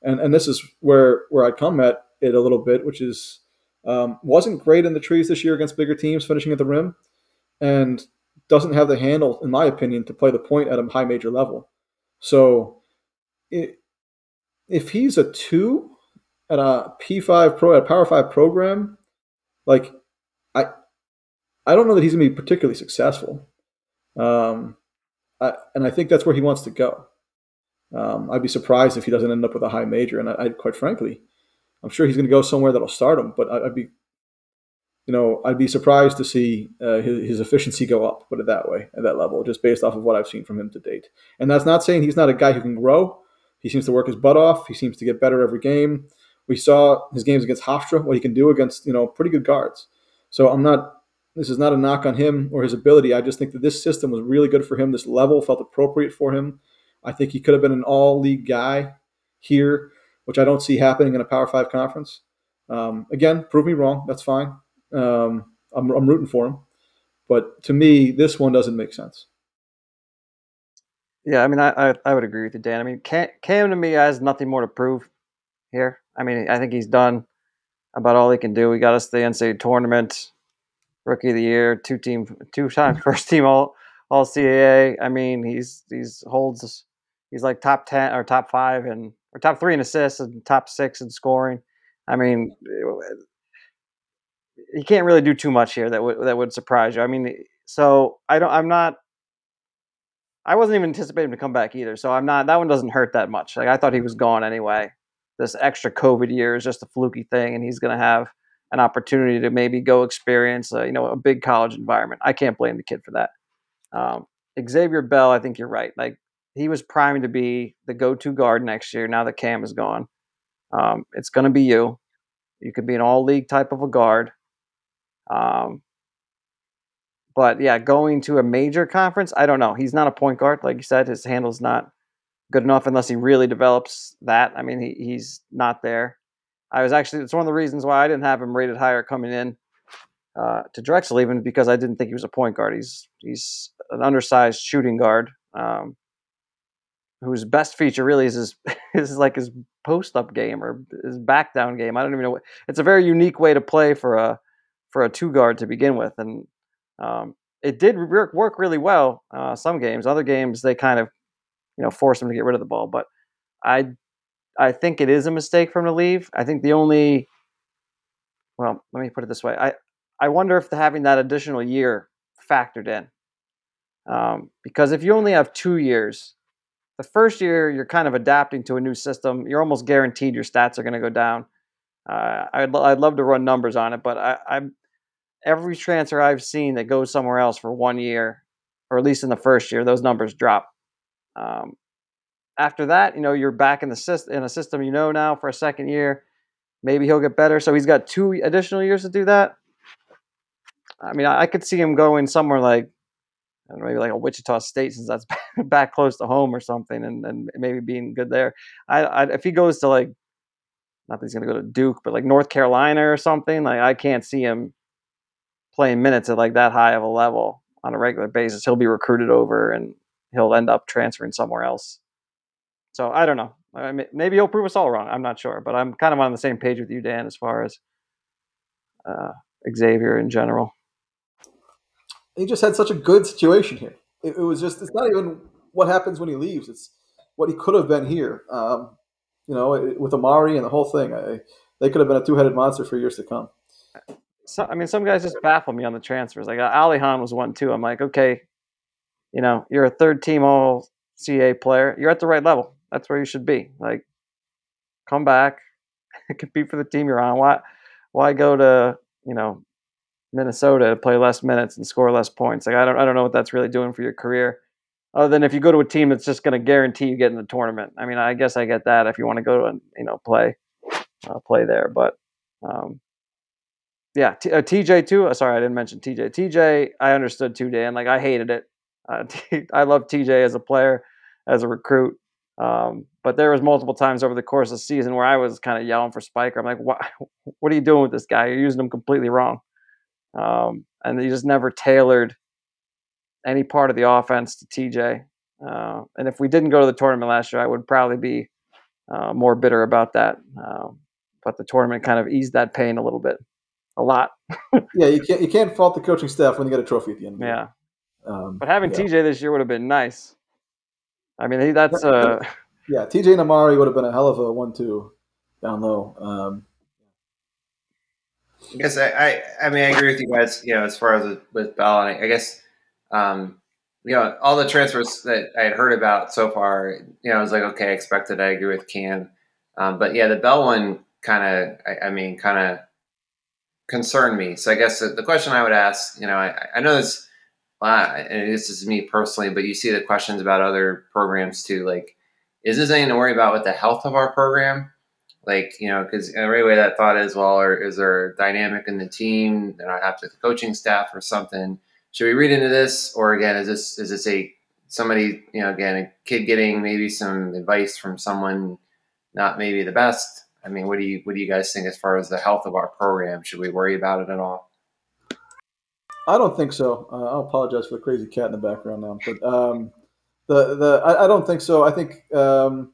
And and this is where where I come at it a little bit, which is um, wasn't great in the trees this year against bigger teams, finishing at the rim, and doesn't have the handle, in my opinion, to play the point at a high major level. So, it, if he's a two at a P five pro at a Power Five program, like I, I don't know that he's gonna be particularly successful. Um, And I think that's where he wants to go. Um, I'd be surprised if he doesn't end up with a high major. And I, I quite frankly, I'm sure he's going to go somewhere that'll start him. But I, would be, you know, I'd be surprised to see uh, his, his, efficiency go up. Put it that way, at that level, just based off of what I've seen from him to date. And that's not saying he's not a guy who can grow. He seems to work his butt off. He seems to get better every game. We saw his games against Hofstra, what he can do against you know pretty good guards. So I'm not this is not a knock on him or his ability. I just think that this system was really good for him. This level felt appropriate for him. I think he could have been an all league guy here, which I don't see happening in a Power Five conference. Um, again, prove me wrong. That's fine. Um, I'm, I'm rooting for him. But to me, this one doesn't make sense. Yeah, I mean, I, I, I would agree with you, Dan. I mean, Cam, to me has nothing more to prove here. I mean, I think he's done about all he can do. He got us the NCAA tournament rookie of the year, two team, two time [laughs] first team all all CAA. I mean, he's he's holds he's like top ten or top five and or top three in assists and top six in scoring. I mean, he can't really do too much here that would that would surprise you. I mean, so I don't. I'm not. I wasn't even anticipating to come back either, so I'm not. That one doesn't hurt that much. Like I thought he was gone anyway. This extra COVID year is just a fluky thing, and he's going to have an opportunity to maybe go experience, a, you know, a big college environment. I can't blame the kid for that. Um, Xavier Bell, I think you're right. Like he was primed to be the go-to guard next year. Now that Cam is gone, um, it's going to be you. You could be an all-league type of a guard. Um, but yeah, going to a major conference, I don't know. He's not a point guard, like you said. His handle's not good enough unless he really develops that. I mean, he, he's not there. I was actually it's one of the reasons why I didn't have him rated higher coming in uh, to Drexel, even because I didn't think he was a point guard. He's he's an undersized shooting guard, um, whose best feature really is his [laughs] is like his post up game or his back down game. I don't even know. What, it's a very unique way to play for a for a two guard to begin with, and um, it did work, work really well. Uh, some games, other games they kind of you know force him to get rid of the ball, but I I think it is a mistake for him to leave. I think the only, well, let me put it this way. I, I wonder if the, having that additional year factored in. Um, because if you only have two years, the first year you're kind of adapting to a new system. You're almost guaranteed your stats are going to go down. Uh, I'd, I'd love to run numbers on it, but I, I'm every transfer I've seen that goes somewhere else for one year, or at least in the first year, those numbers drop. Um, after that, you know, you're back in the system in a system you know now for a second year. Maybe he'll get better. So he's got two additional years to do that. I mean, I, I could see him going somewhere like and maybe like a Wichita State since that's [laughs] back close to home or something, and, and maybe being good there. I, I if he goes to like, not that he's going to go to Duke, but like North Carolina or something, like I can't see him playing minutes at like that high of a level on a regular basis. He'll be recruited over and he'll end up transferring somewhere else. So I don't know. I mean, maybe he'll prove us all wrong. I'm not sure, but I'm kind of on the same page with you, Dan, as far as uh, Xavier in general he just had such a good situation here. It, it, was just it's not even what happens when he leaves; it's what he could have been here. Um, you know, with Amari and the whole thing, I, they could have been a two-headed monster for years to come. So, I mean, some guys just baffle me on the transfers. Like uh, Alihan was one too. I'm like, okay, you know, you're a third-team All CA player. You're at the right level. That's where you should be. Like, come back, [laughs] compete for the team you're on. Why, why go to you know Minnesota to play less minutes and score less points. Like I don't I don't know what that's really doing for your career. Other than if you go to a team that's just going to guarantee you get in the tournament. I mean, I guess I get that if you want to go to you know play uh, play there, but um, yeah, T- uh, TJ too. Uh, sorry, I didn't mention TJ. TJ, I understood too, Dan. Like I hated it. Uh, [laughs] T- I love TJ as a player, as a recruit. Um, but there was multiple times over the course of the season where I was kind of yelling for Spiker. I'm like, what? [laughs] What are you doing with this guy? You're using him completely wrong um, and he just never tailored any part of the offense to TJ. Uh, and if we didn't go to the tournament last year, I would probably be uh, more bitter about that. Um, but the tournament kind of eased that pain a little bit, a lot. [laughs] yeah, you can't you can't fault the coaching staff when you get a trophy at the end. yeah, um, but having yeah. TJ this year would have been nice. I mean, that's uh, yeah. TJ and Amari would have been a hell of a one-two down low. Um, I guess I, I, I mean I agree with you guys. You know, as far as with, with Bell, and I, I guess um, you know all the transfers that I had heard about so far. You know, I was like, okay, I expected. I agree with Cam, um, but yeah, the Bell one kind of, I, I, mean, kind of concerned me. So I guess the, the, question I would ask, you know, I, I know this, uh, and this is me personally, but you see the questions about other programs too. Like, is this anything to worry about with the health of our program? like you know because right away that thought is well or is there a dynamic in the team? That i have to the coaching staff or something. Should we read into this? Or again is this is this a somebody you know again a kid getting maybe some advice from someone not maybe the best? I mean what do you what do you guys think as far as the health of our program? Should we worry about it at all i don't think so. Uh, i apologize for the crazy cat in the background now but um the the i, I don't think so. I think um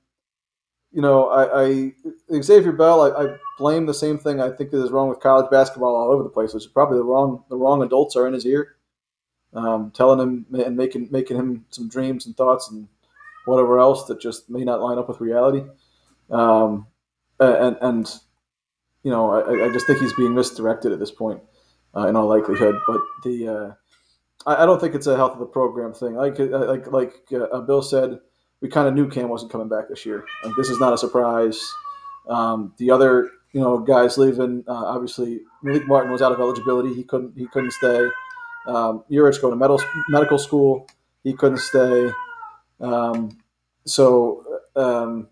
you know, I, I Xavier Bell, I, I, blame the same thing I think is wrong with college basketball all over the place, which is probably the wrong the wrong adults are in his ear, um, telling him and making making him some dreams and thoughts and whatever else that just may not line up with reality. Um, and and you know, I, I just think he's being misdirected at this point, uh, in all likelihood. But the uh, I, I, don't think it's a health of the program thing. Like like like uh, Bill said we kind of knew Cam wasn't coming back this year. Like this is not a surprise. Um, the other, you know, guys leaving. Uh, obviously, Melik Martin was out of eligibility. He couldn't. He couldn't stay. Um, Okros going to medical medical school. He couldn't stay. Um, so um,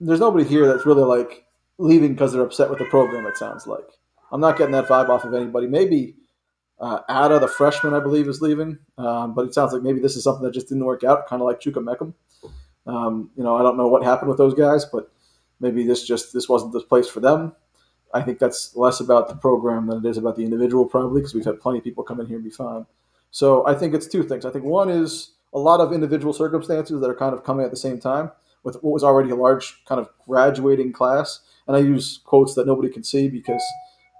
there's nobody here that's really like leaving because they're upset with the program. It sounds like I'm not getting that vibe off of anybody. Maybe uh, Ada, the freshman, I believe, is leaving, um, but it sounds like maybe this is something that just didn't work out, kind of like Chuka Meckham. Um, you know, I don't know what happened with those guys, but maybe this just this wasn't the place for them. I think that's less about the program than it is about the individual, probably, because we've had plenty of people come in here and be fine. So I think it's two things. I think one is a lot of individual circumstances that are kind of coming at the same time with what was already a large kind of graduating class. And I use quotes that nobody can see because,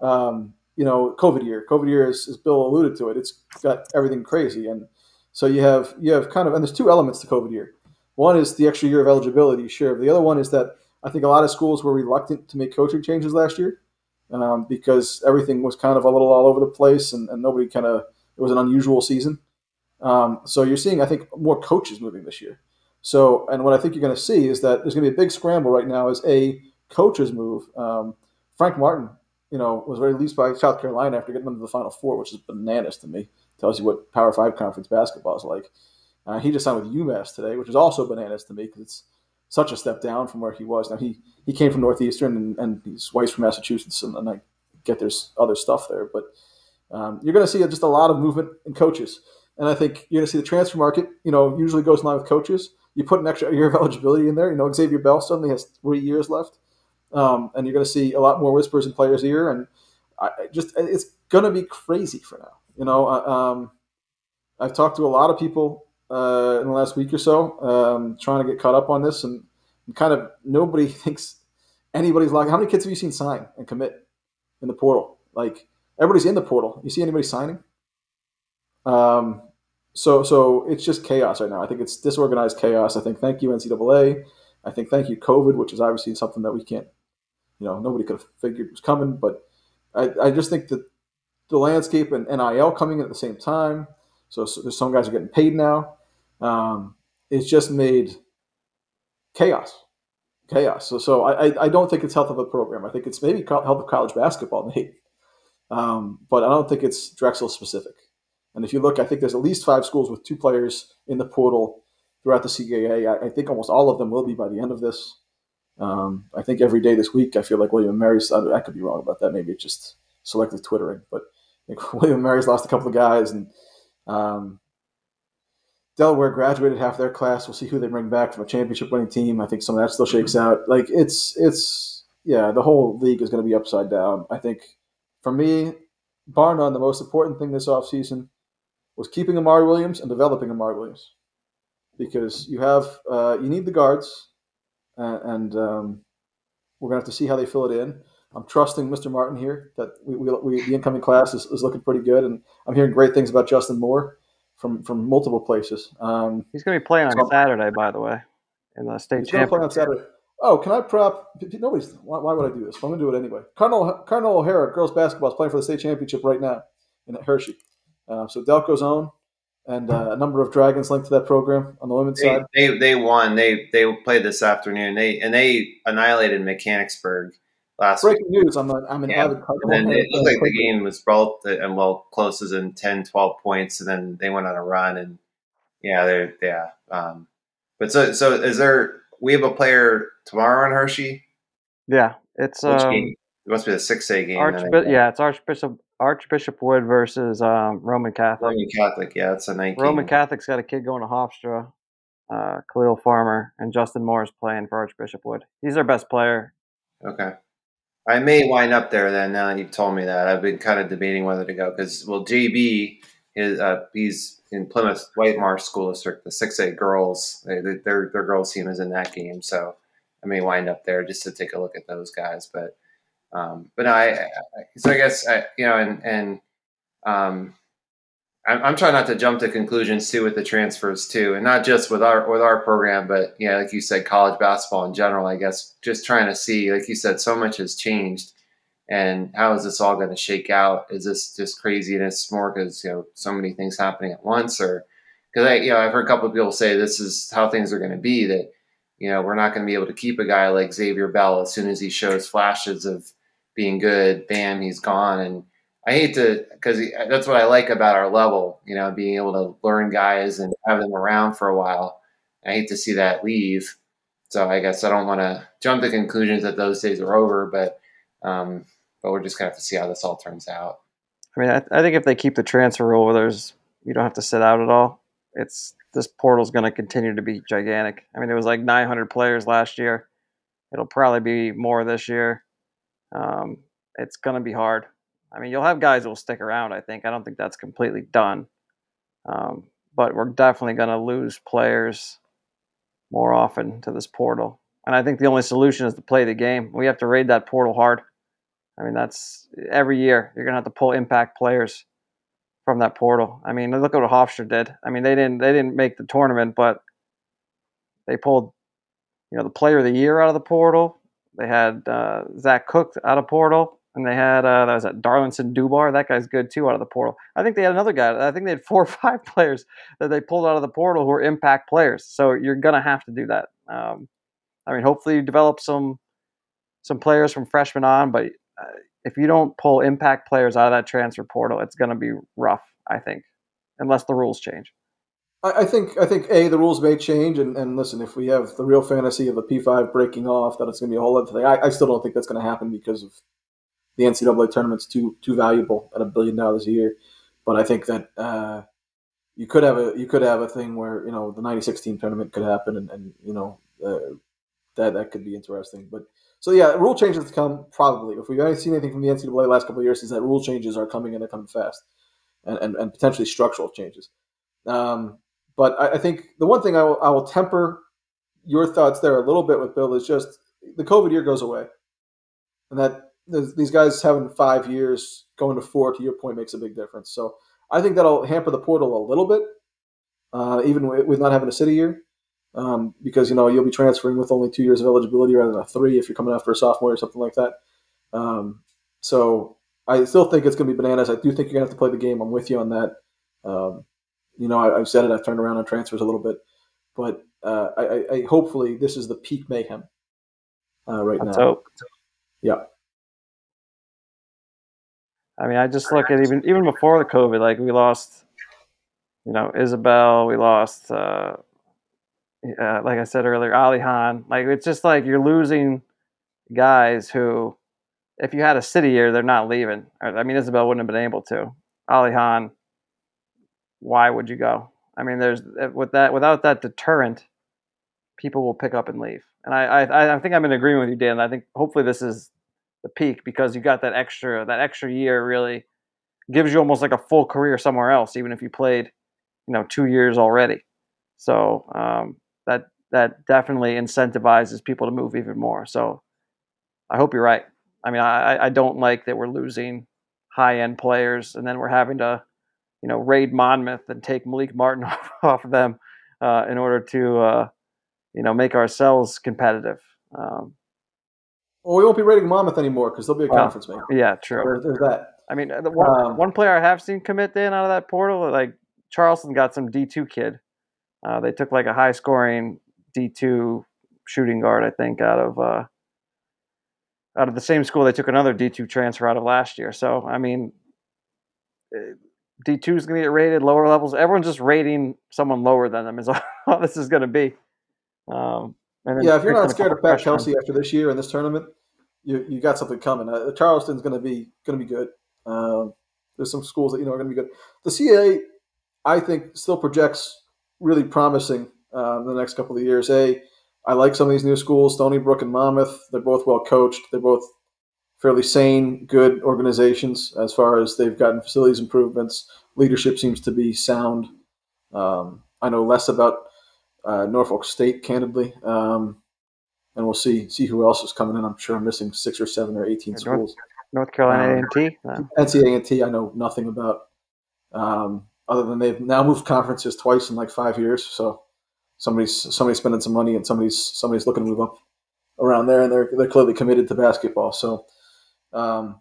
um, you know, COVID year. COVID year, as, as Bill alluded to it, it's got everything crazy. And so you have you have kind of and there's two elements to COVID year. One is the extra year of eligibility, sure. The other one is that I think a lot of schools were reluctant to make coaching changes last year um, because everything was kind of a little all over the place and, and nobody kind of, it was an unusual season. Um, so you're seeing, I think, more coaches moving this year. So, and what I think you're going to see is that there's going to be a big scramble right now as a coaches move. Um, Frank Martin, you know, was released by South Carolina after getting them to the Final Four, which is bananas to me. Tells you what Power Five conference basketball is like. Uh, he just signed with UMass today, which is also bananas to me because it's such a step down from where he was. Now he he came from Northeastern and, and his wife's from Massachusetts, and, and I get there's other stuff there, but um, you're going to see just a lot of movement in coaches. and I think you're going to see the transfer market. You know, usually goes in line with coaches. You put an extra year of [laughs] eligibility in there. You know, Xavier Bell suddenly has three years left, um, and you're going to see a lot more whispers in players' ear, and I just it's going to be crazy for now. You know, uh, um, I've talked to a lot of people uh, in the last week or so, um, trying to get caught up on this, and, and kind of nobody [laughs] thinks anybody's like. How many kids have you seen sign and commit in the portal? Like everybody's in the portal. You see anybody signing? Um, so so it's just chaos right now. I think it's disorganized chaos. I think thank you NCAA. I think thank you COVID, which is obviously something that we can't, you know, nobody could have figured it was coming. But I, I just think that the landscape and NIL coming at the same time. So, so some guys are getting paid now. Um, it's just made chaos, chaos. So, so I, I don't think it's health of a program. I think it's maybe health of college basketball, [laughs] maybe, um, but I don't think it's Drexel specific. And if you look, I think there's at least five schools with two players in the portal throughout the CAA. I, I think almost all of them will be by the end of this. Um, I think every day this week, I feel like William Mary's. I, I could be wrong about that. Maybe it's just selective twittering, but I think [laughs] William Mary's lost a couple of guys, and um, Delaware graduated half their class. We'll see who they bring back from a championship winning team. I think some of that still shakes out. Like it's it's yeah, the whole league is going to be upside down. I think for me, bar none, the most important thing this offseason was keeping Amari Williams and developing Amari Williams because you have uh, you need the guards, and, and um, we're gonna have to see how they fill it in. I'm trusting Mr. Martin here that we, we, we the incoming class is, is, looking pretty good, and I'm hearing great things about Justin Moore from from multiple places. Um, he's going to be playing on so Saturday, by the way, in the state championship. Play on Saturday. Oh, can I prop? Nobody's. Why, why, would I do this? I'm going to do it anyway. Cardinal Cardinal O'Hara girls basketball is playing for the state championship right now in Hershey. Uh, so Delco's own and uh, a number of dragons linked to that program on the women's they, side. They they won. They they played this afternoon. They and they annihilated Mechanicsburg last Breaking week. news. I'm an, I'm an yeah. avid And then it looked like the game was both and well close as in 10, 12 points, and then they went on a run and yeah, they're yeah. Um, but so so is there? We have a player tomorrow in Hershey. Yeah, it's Which um, game? It must be the six A game. Yeah, it's Archbishop Archbishop Wood versus um, Roman Catholic. Roman Catholic, yeah, it's a night. Roman game. Catholic's got a kid going to Hofstra, uh, Khalil Farmer, and Justin Moore is playing for Archbishop Wood. He's our best player. Okay. I may wind up there then. Now that you've told me that, I've been kind of debating whether to go because well, JB is uh, he's in Plymouth White Marsh School District, the six A girls. They, they, their their girls team is in that game, so I may wind up there just to take a look at those guys. But um, but I, I, so I guess I, you know, and and um, I'm, I'm trying not to jump to conclusions too with the transfers too, and not just with our with our program, but yeah, like you said, college basketball in general. I guess just trying to see, like you said, so much has changed, and how is this all going to shake out? Is this just craziness more because you know so many things happening at once, or because I you know I've heard a couple of people say this is how things are going to be that you know we're not going to be able to keep a guy like Xavier Bell as soon as he shows flashes of being good, bam, he's gone. And I hate to, because that's what I like about our level, you know, being able to learn guys and have them around for a while. I hate to see that leave. So I guess I don't want to jump to conclusions that those days are over, but um, but we're just gonna have to see how this all turns out. I mean, I, I think if they keep the transfer rule, there's you don't have to sit out at all. It's this portal's going to continue to be gigantic. I mean, it was like 900 players last year. It'll probably be more this year. Um, it's going to be hard. I mean, you'll have guys that will stick around. I think. I don't think that's completely done, um, but we're definitely going to lose players more often to this portal. And I think the only solution is to play the game. We have to raid that portal hard. I mean, that's every year you're going to have to pull impact players from that portal. I mean, look at what Hofstra did. I mean, they didn't they didn't make the tournament, but they pulled you know the player of the year out of the portal. They had uh, Zach Cook out of portal, and they had uh, that was at Darlinstone Dubar. That guy's good too out of the portal. I think they had another guy. I think they had [laughs] four or five players that they pulled out of the portal who are impact players. So you're gonna have to do that. Um, I mean, hopefully you develop some some players from freshmen on, but uh, if you don't pull impact players out of that transfer portal, it's gonna be rough. I think, unless the rules change. I, think I think a the rules may change, and, and listen, if we have the real fantasy of the P five breaking off, that it's going to be a whole other thing. I, I still don't think that's going to happen because of the NCAA tournament's too too valuable at a billion dollars a year. But I think that uh, you could have a you could have a thing where you know the '96 team tournament could happen, and, and you know uh, that that could be interesting. But so yeah, rule changes to come probably. If we haven't seen anything from the NCAA the last couple of years, is that rule changes are coming and they're coming fast, and and, and potentially structural changes. Um, but I, I, think the one thing I will, I will temper your thoughts there a little bit with Bill is just the COVID year goes away, and that these guys having five years going to four, to your point, makes a big difference. So I think that'll hamper the portal a little bit, uh, even with not having a city year, um, because you know you'll be transferring with only two years of eligibility rather than a three if you're coming after a sophomore or something like that. Um, so I still think it's going to be bananas. I do think you're going to have to play the game. I'm with you on that. Um, you know, I, have said it. I've turned around on transfers a little bit, but uh, I, I, hopefully this is the peak mayhem uh, right Let's now. Hope. Yeah. I mean, I just look at even even before the COVID, like we lost, you know, Isabel, we lost, uh, uh, like I said earlier, Ali Alihan. Like it's just like you're losing guys who, if you had a city year, they're not leaving. I mean, Isabel wouldn't have been able to. Ali Alihan, why would you go? I mean, there's uh, with that without that deterrent, people will pick up and leave. And I I, I think I'm in agreement with you, Dan. I think hopefully this is the peak because you got that extra that extra year really gives you almost like a full career somewhere else, even if you played, you know, two years already. So um, that that definitely incentivizes people to move even more. So I hope you're right. I mean, I, I don't like that we're losing high end players and then we're having to, you know, raid Monmouth and take Melik Martin [laughs] off, of them uh, in order to, uh, you know, make ourselves competitive. Um, well, we won't be raiding Monmouth anymore because they'll be a conference maker. Yeah, true. There, there's that. I mean, the one, um, one player I have seen commit in out of that portal, like Charleston got some D two kid. Uh, they took like a high scoring D two shooting guard, I think, out of uh, out of the same school they took another D two transfer out of last year. So I mean, eh, D two is going to get rated lower levels. Everyone's just rating someone lower than them is [laughs] all this is going to be. Um, yeah, if you're not scared of Pat Kelsey after this year in this tournament, you you got something coming. Uh, Charleston's going to be going to be good. Um, there's some schools that you know are going to be good. The CAA, I think, still projects really promising um, in the next couple of years. A, I like some of these new schools, Stony Brook and Monmouth. They're both well coached. They're both fairly sane, good organizations as far as they've gotten facilities improvements. Leadership seems to be sound. Um, I know less about uh, Norfolk State, candidly. Um, and we'll see see who else is coming in. I'm sure I'm missing six or seven or eighteen schools. North Carolina um, A&T. NCAA A&T. I know nothing about, um, other than they've now moved conferences twice in like five years. So somebody's somebody's spending some money and somebody's somebody's looking to move up around there, and they're they're clearly committed to basketball. So. Um,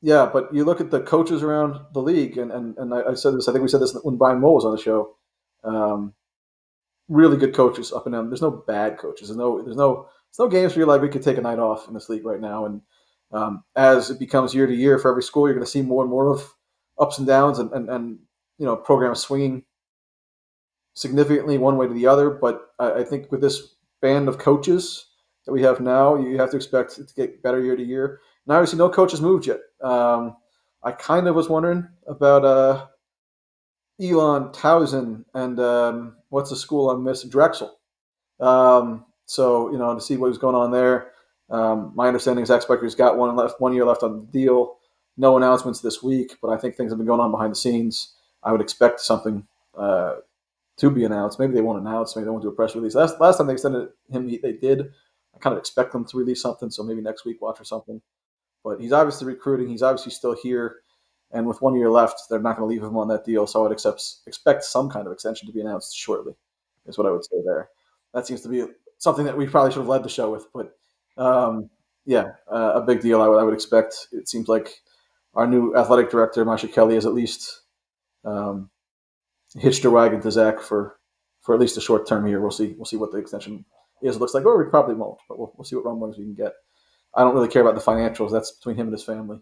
yeah, but you look at the coaches around the league, and, and, and I, I said this. I think we said this when Brian Moe was on the show. Um, really good coaches up and down. There's no bad coaches. There's no there's no there's no games where you're like we could take a night off in this league right now. And um, as it becomes year to year for every school, you're going to see more and more of ups and downs and, and, and you know programs swinging significantly one way to the other. But I, I think with this band of coaches that we have now, you have to expect it to get better year to year. And obviously, no coach has moved yet. Um, I kind of was wondering about uh, Elon Towson and um, what's the school I'm? Drexel. Um, so you know to see what was going on there. Um, my understanding is X has got one left, one year left on the deal. No announcements this week, but I think things have been going on behind the scenes. I would expect something uh, to be announced. Maybe they won't announce. Maybe they won't do a press release. Last last time they extended him, they did. I kind of expect them to release something. So maybe next week, watch for something. But he's obviously recruiting. He's obviously still here. And with one year left, they're not going to leave him on that deal. So I would accept, expect some kind of extension to be announced shortly, is what I would say there. That seems to be something that we probably should have led the show with. But um, yeah, uh, a big deal I would, I would expect. It seems like our new athletic director, Maisha Kelly, has at least um, hitched her wagon to Zach for, for at least a short term here. We'll see. We'll see what the extension is. It looks like, or we probably won't, but we'll, we'll see what rumblings we can get. I don't really care about the financials. That's between him and his family.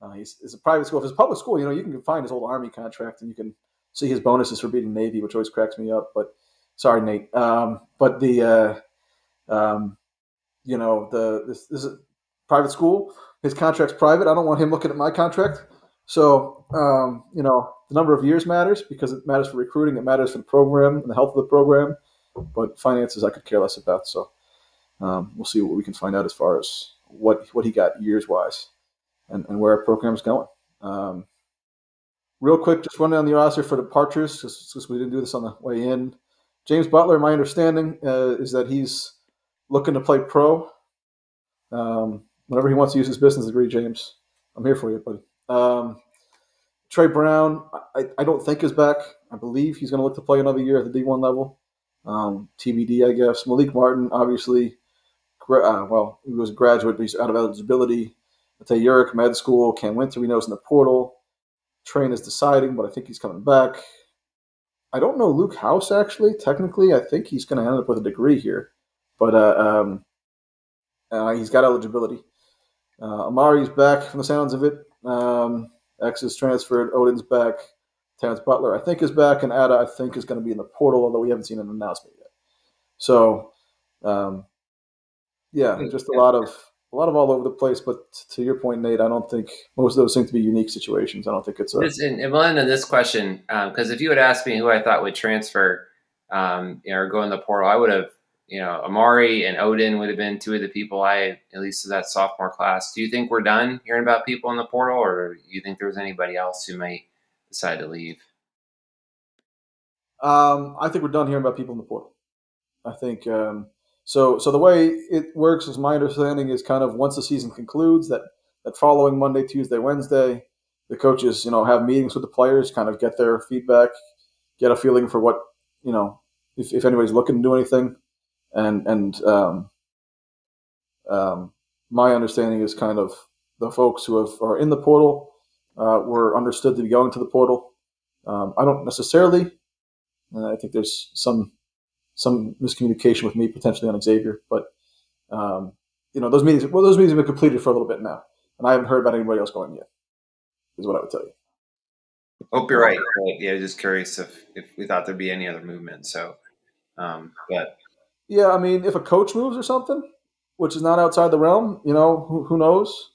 Uh, he's, it's a private school. If it's a public school, you know, you can find his old Army contract and you can see his bonuses for beating Navy, which always cracks me up. But sorry, Nate. Um, but the, uh, um, you know, the this, this, is a private school. His contract's private. I don't want him looking at my contract. So, um, you know, the number of years matters because it matters for recruiting, it matters for the program and the health of the program. But finances, I could care less about. So, um, we'll see what we can find out as far as what what he got years wise, and, and where our program's going. Um, real quick, just running on the roster for departures, because we didn't do this on the way in. James Butler, my understanding uh, is that he's looking to play pro. Um, whenever he wants to use his business degree, James, I'm here for you, buddy. Um, Trey Brown, I, I, don't think is back. I believe he's going to look to play another year at the D1 level. Um, TBD, I guess. Melik Martin, obviously, uh, well, he was a graduate, but he's out of eligibility. Mate Okros, med school. Cam Wynter, we know, is in the portal. Train is deciding, but I think he's coming back. I don't know Luke House, actually. Technically, I think he's going to end up with a degree here. But uh, um, uh, he's got eligibility. Uh, Amari's back from the sounds of it. Um, X is transferred. Oden's back. Terrence Butler, I think, is back, and Ada, I think, is going to be in the portal, although we haven't seen an announcement yet. So, um, yeah, just a lot of a lot of all over the place. But to your point, Nate, I don't think most of those seem to be unique situations. I don't think it's a. This, and, and we'll end on this question because um, if you had asked me who I thought would transfer, um, you know, or go in the portal, I would have you know, Amari and Oden would have been two of the people I, at least of that sophomore class. Do you think we're done hearing about people in the portal, or do you think there was anybody else who might decide to leave? Um, I think we're done hearing about people in the portal. I think um, so. So the way it works, is my understanding, is kind of once the season concludes, that that following Monday, Tuesday, Wednesday, the coaches, you know, have meetings with the players, kind of get their feedback, get a feeling for what you know, if, if anybody's looking to do anything and and um, um, my understanding is kind of the folks who have, are in the portal uh, were understood to be going to the portal. Um, I don't necessarily. I think there's some some miscommunication with me potentially on Xavier, but um, you know those meetings. Well, those meetings have been completed for a little bit now, and I haven't heard about anybody else going yet. Is what I would tell you. Hope you're right. Yeah, just curious if if we thought there'd be any other movement. So, um, but yeah, I mean, if a coach moves or something, which is not outside the realm, you know, who, who knows?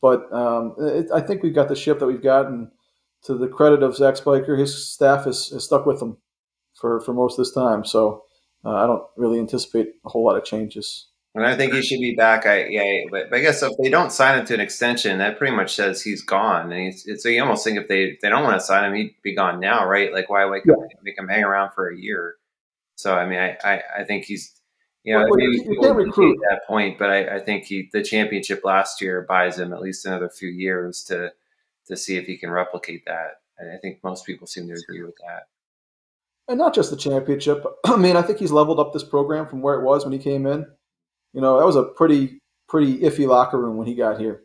But um, it, I think we've got the ship that we've got, and to the credit of Zach Spiker, his staff has, has stuck with him for, for most of this time. So uh, I don't really anticipate a whole lot of changes. And I think he should be back. I yeah, but I guess if they don't sign him to an extension, that pretty much says he's gone. And he's, so you almost think if they if they don't want to sign him, he'd be gone now, right? Like why make, yeah. make him hang around for a year? So I mean, I, I, I think he's you know well, maybe you can't recruit that point, but I, I, think he the championship last year buys him at least another few years to to see if he can replicate that. And I think most people seem to agree with that. And not just the championship. [clears throat] I mean, I think he's leveled up this program from where it was when he came in. You know, that was a pretty pretty iffy locker room when he got here.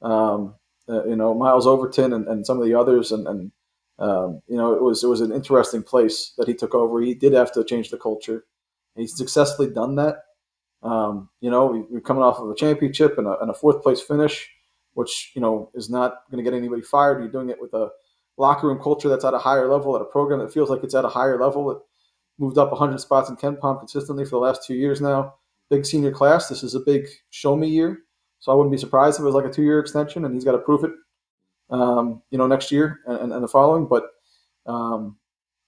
Um, uh, you know, Miles Overton and, and some of the others, and, and um, you know, it was it was an interesting place that he took over. He did have to change the culture. He's successfully done that. Um, you know, are coming off of a championship and a, and a, fourth place finish, which you know is not going to get anybody fired. You're doing it with a locker room culture that's at a higher level, at a program that feels like it's at a higher level. It moved up 100 spots in KenPom consistently for the last two years now. Big senior class. This is a big show me year, so I wouldn't be surprised if it was like a two year extension, and he's got to prove it um, you know, next year and, and the following. But um,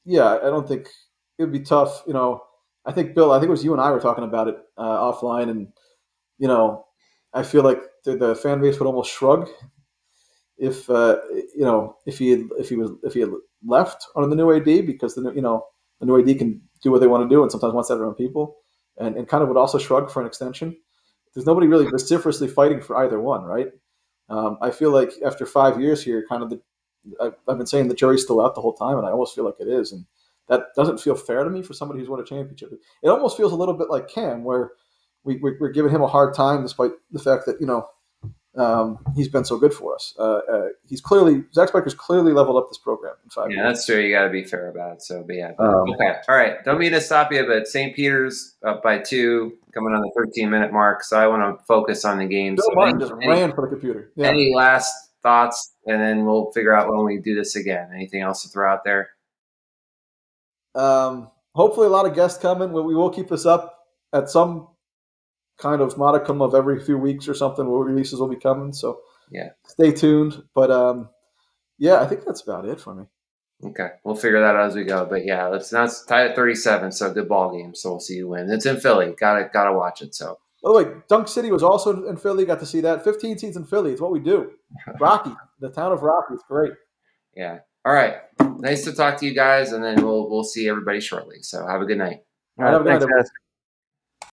yeah, I don't think it would be tough. You know, I think Bill, I think it was you and I were talking about it uh, offline, and you know, I feel like the, the, fan base would almost shrug if uh, you know if he had, if he was if he had left on the new AD because the new, you know the new AD can do what they want to do and sometimes wants their own people, and, and kind of would also shrug for an extension. There's nobody really vociferously fighting for either one, right? Um, I feel like after five years here, kind of the I've, I've, been saying the jury's still out the whole time, and I almost feel like it is, and that doesn't feel fair to me for somebody who's won a championship. It almost feels a little bit like Cam, where we, we're giving him a hard time despite the fact that you know um, he's been so good for us. Uh, uh, he's clearly Zach Spiker's clearly leveled up this program in five. Yeah, years. that's true. You got to be fair about it. So, but yeah, um, okay, all right. Don't mean to stop you, but St. Peter's up by two, coming on the 13 minute mark. So I want to focus on the game. Bill so Martin any, just any, ran for the computer. Yeah. Any last thoughts, and then we'll figure out when we do this again. Anything else to throw out there? Um, hopefully, a lot of guests coming. We will keep this up at some kind of modicum of every few weeks or something. what releases will be coming. So yeah, stay tuned. But um, Yeah, I think that's about it for me. Okay, we'll figure that out as we go. But yeah, let's now it's tied at 37, so good ball game. So we'll see you win. It's in Philly. Gotta gotta watch it. So Oh wait, Dunk City was also in Philly. Got to see that. 15 seats in Philly. It's what we do. [laughs] Rocky, the town of Rocky. It's great. yeah. All right. Nice to talk to you guys, and then we'll we'll see everybody shortly. So have a good night. All right, Have a good thanks, night, guys.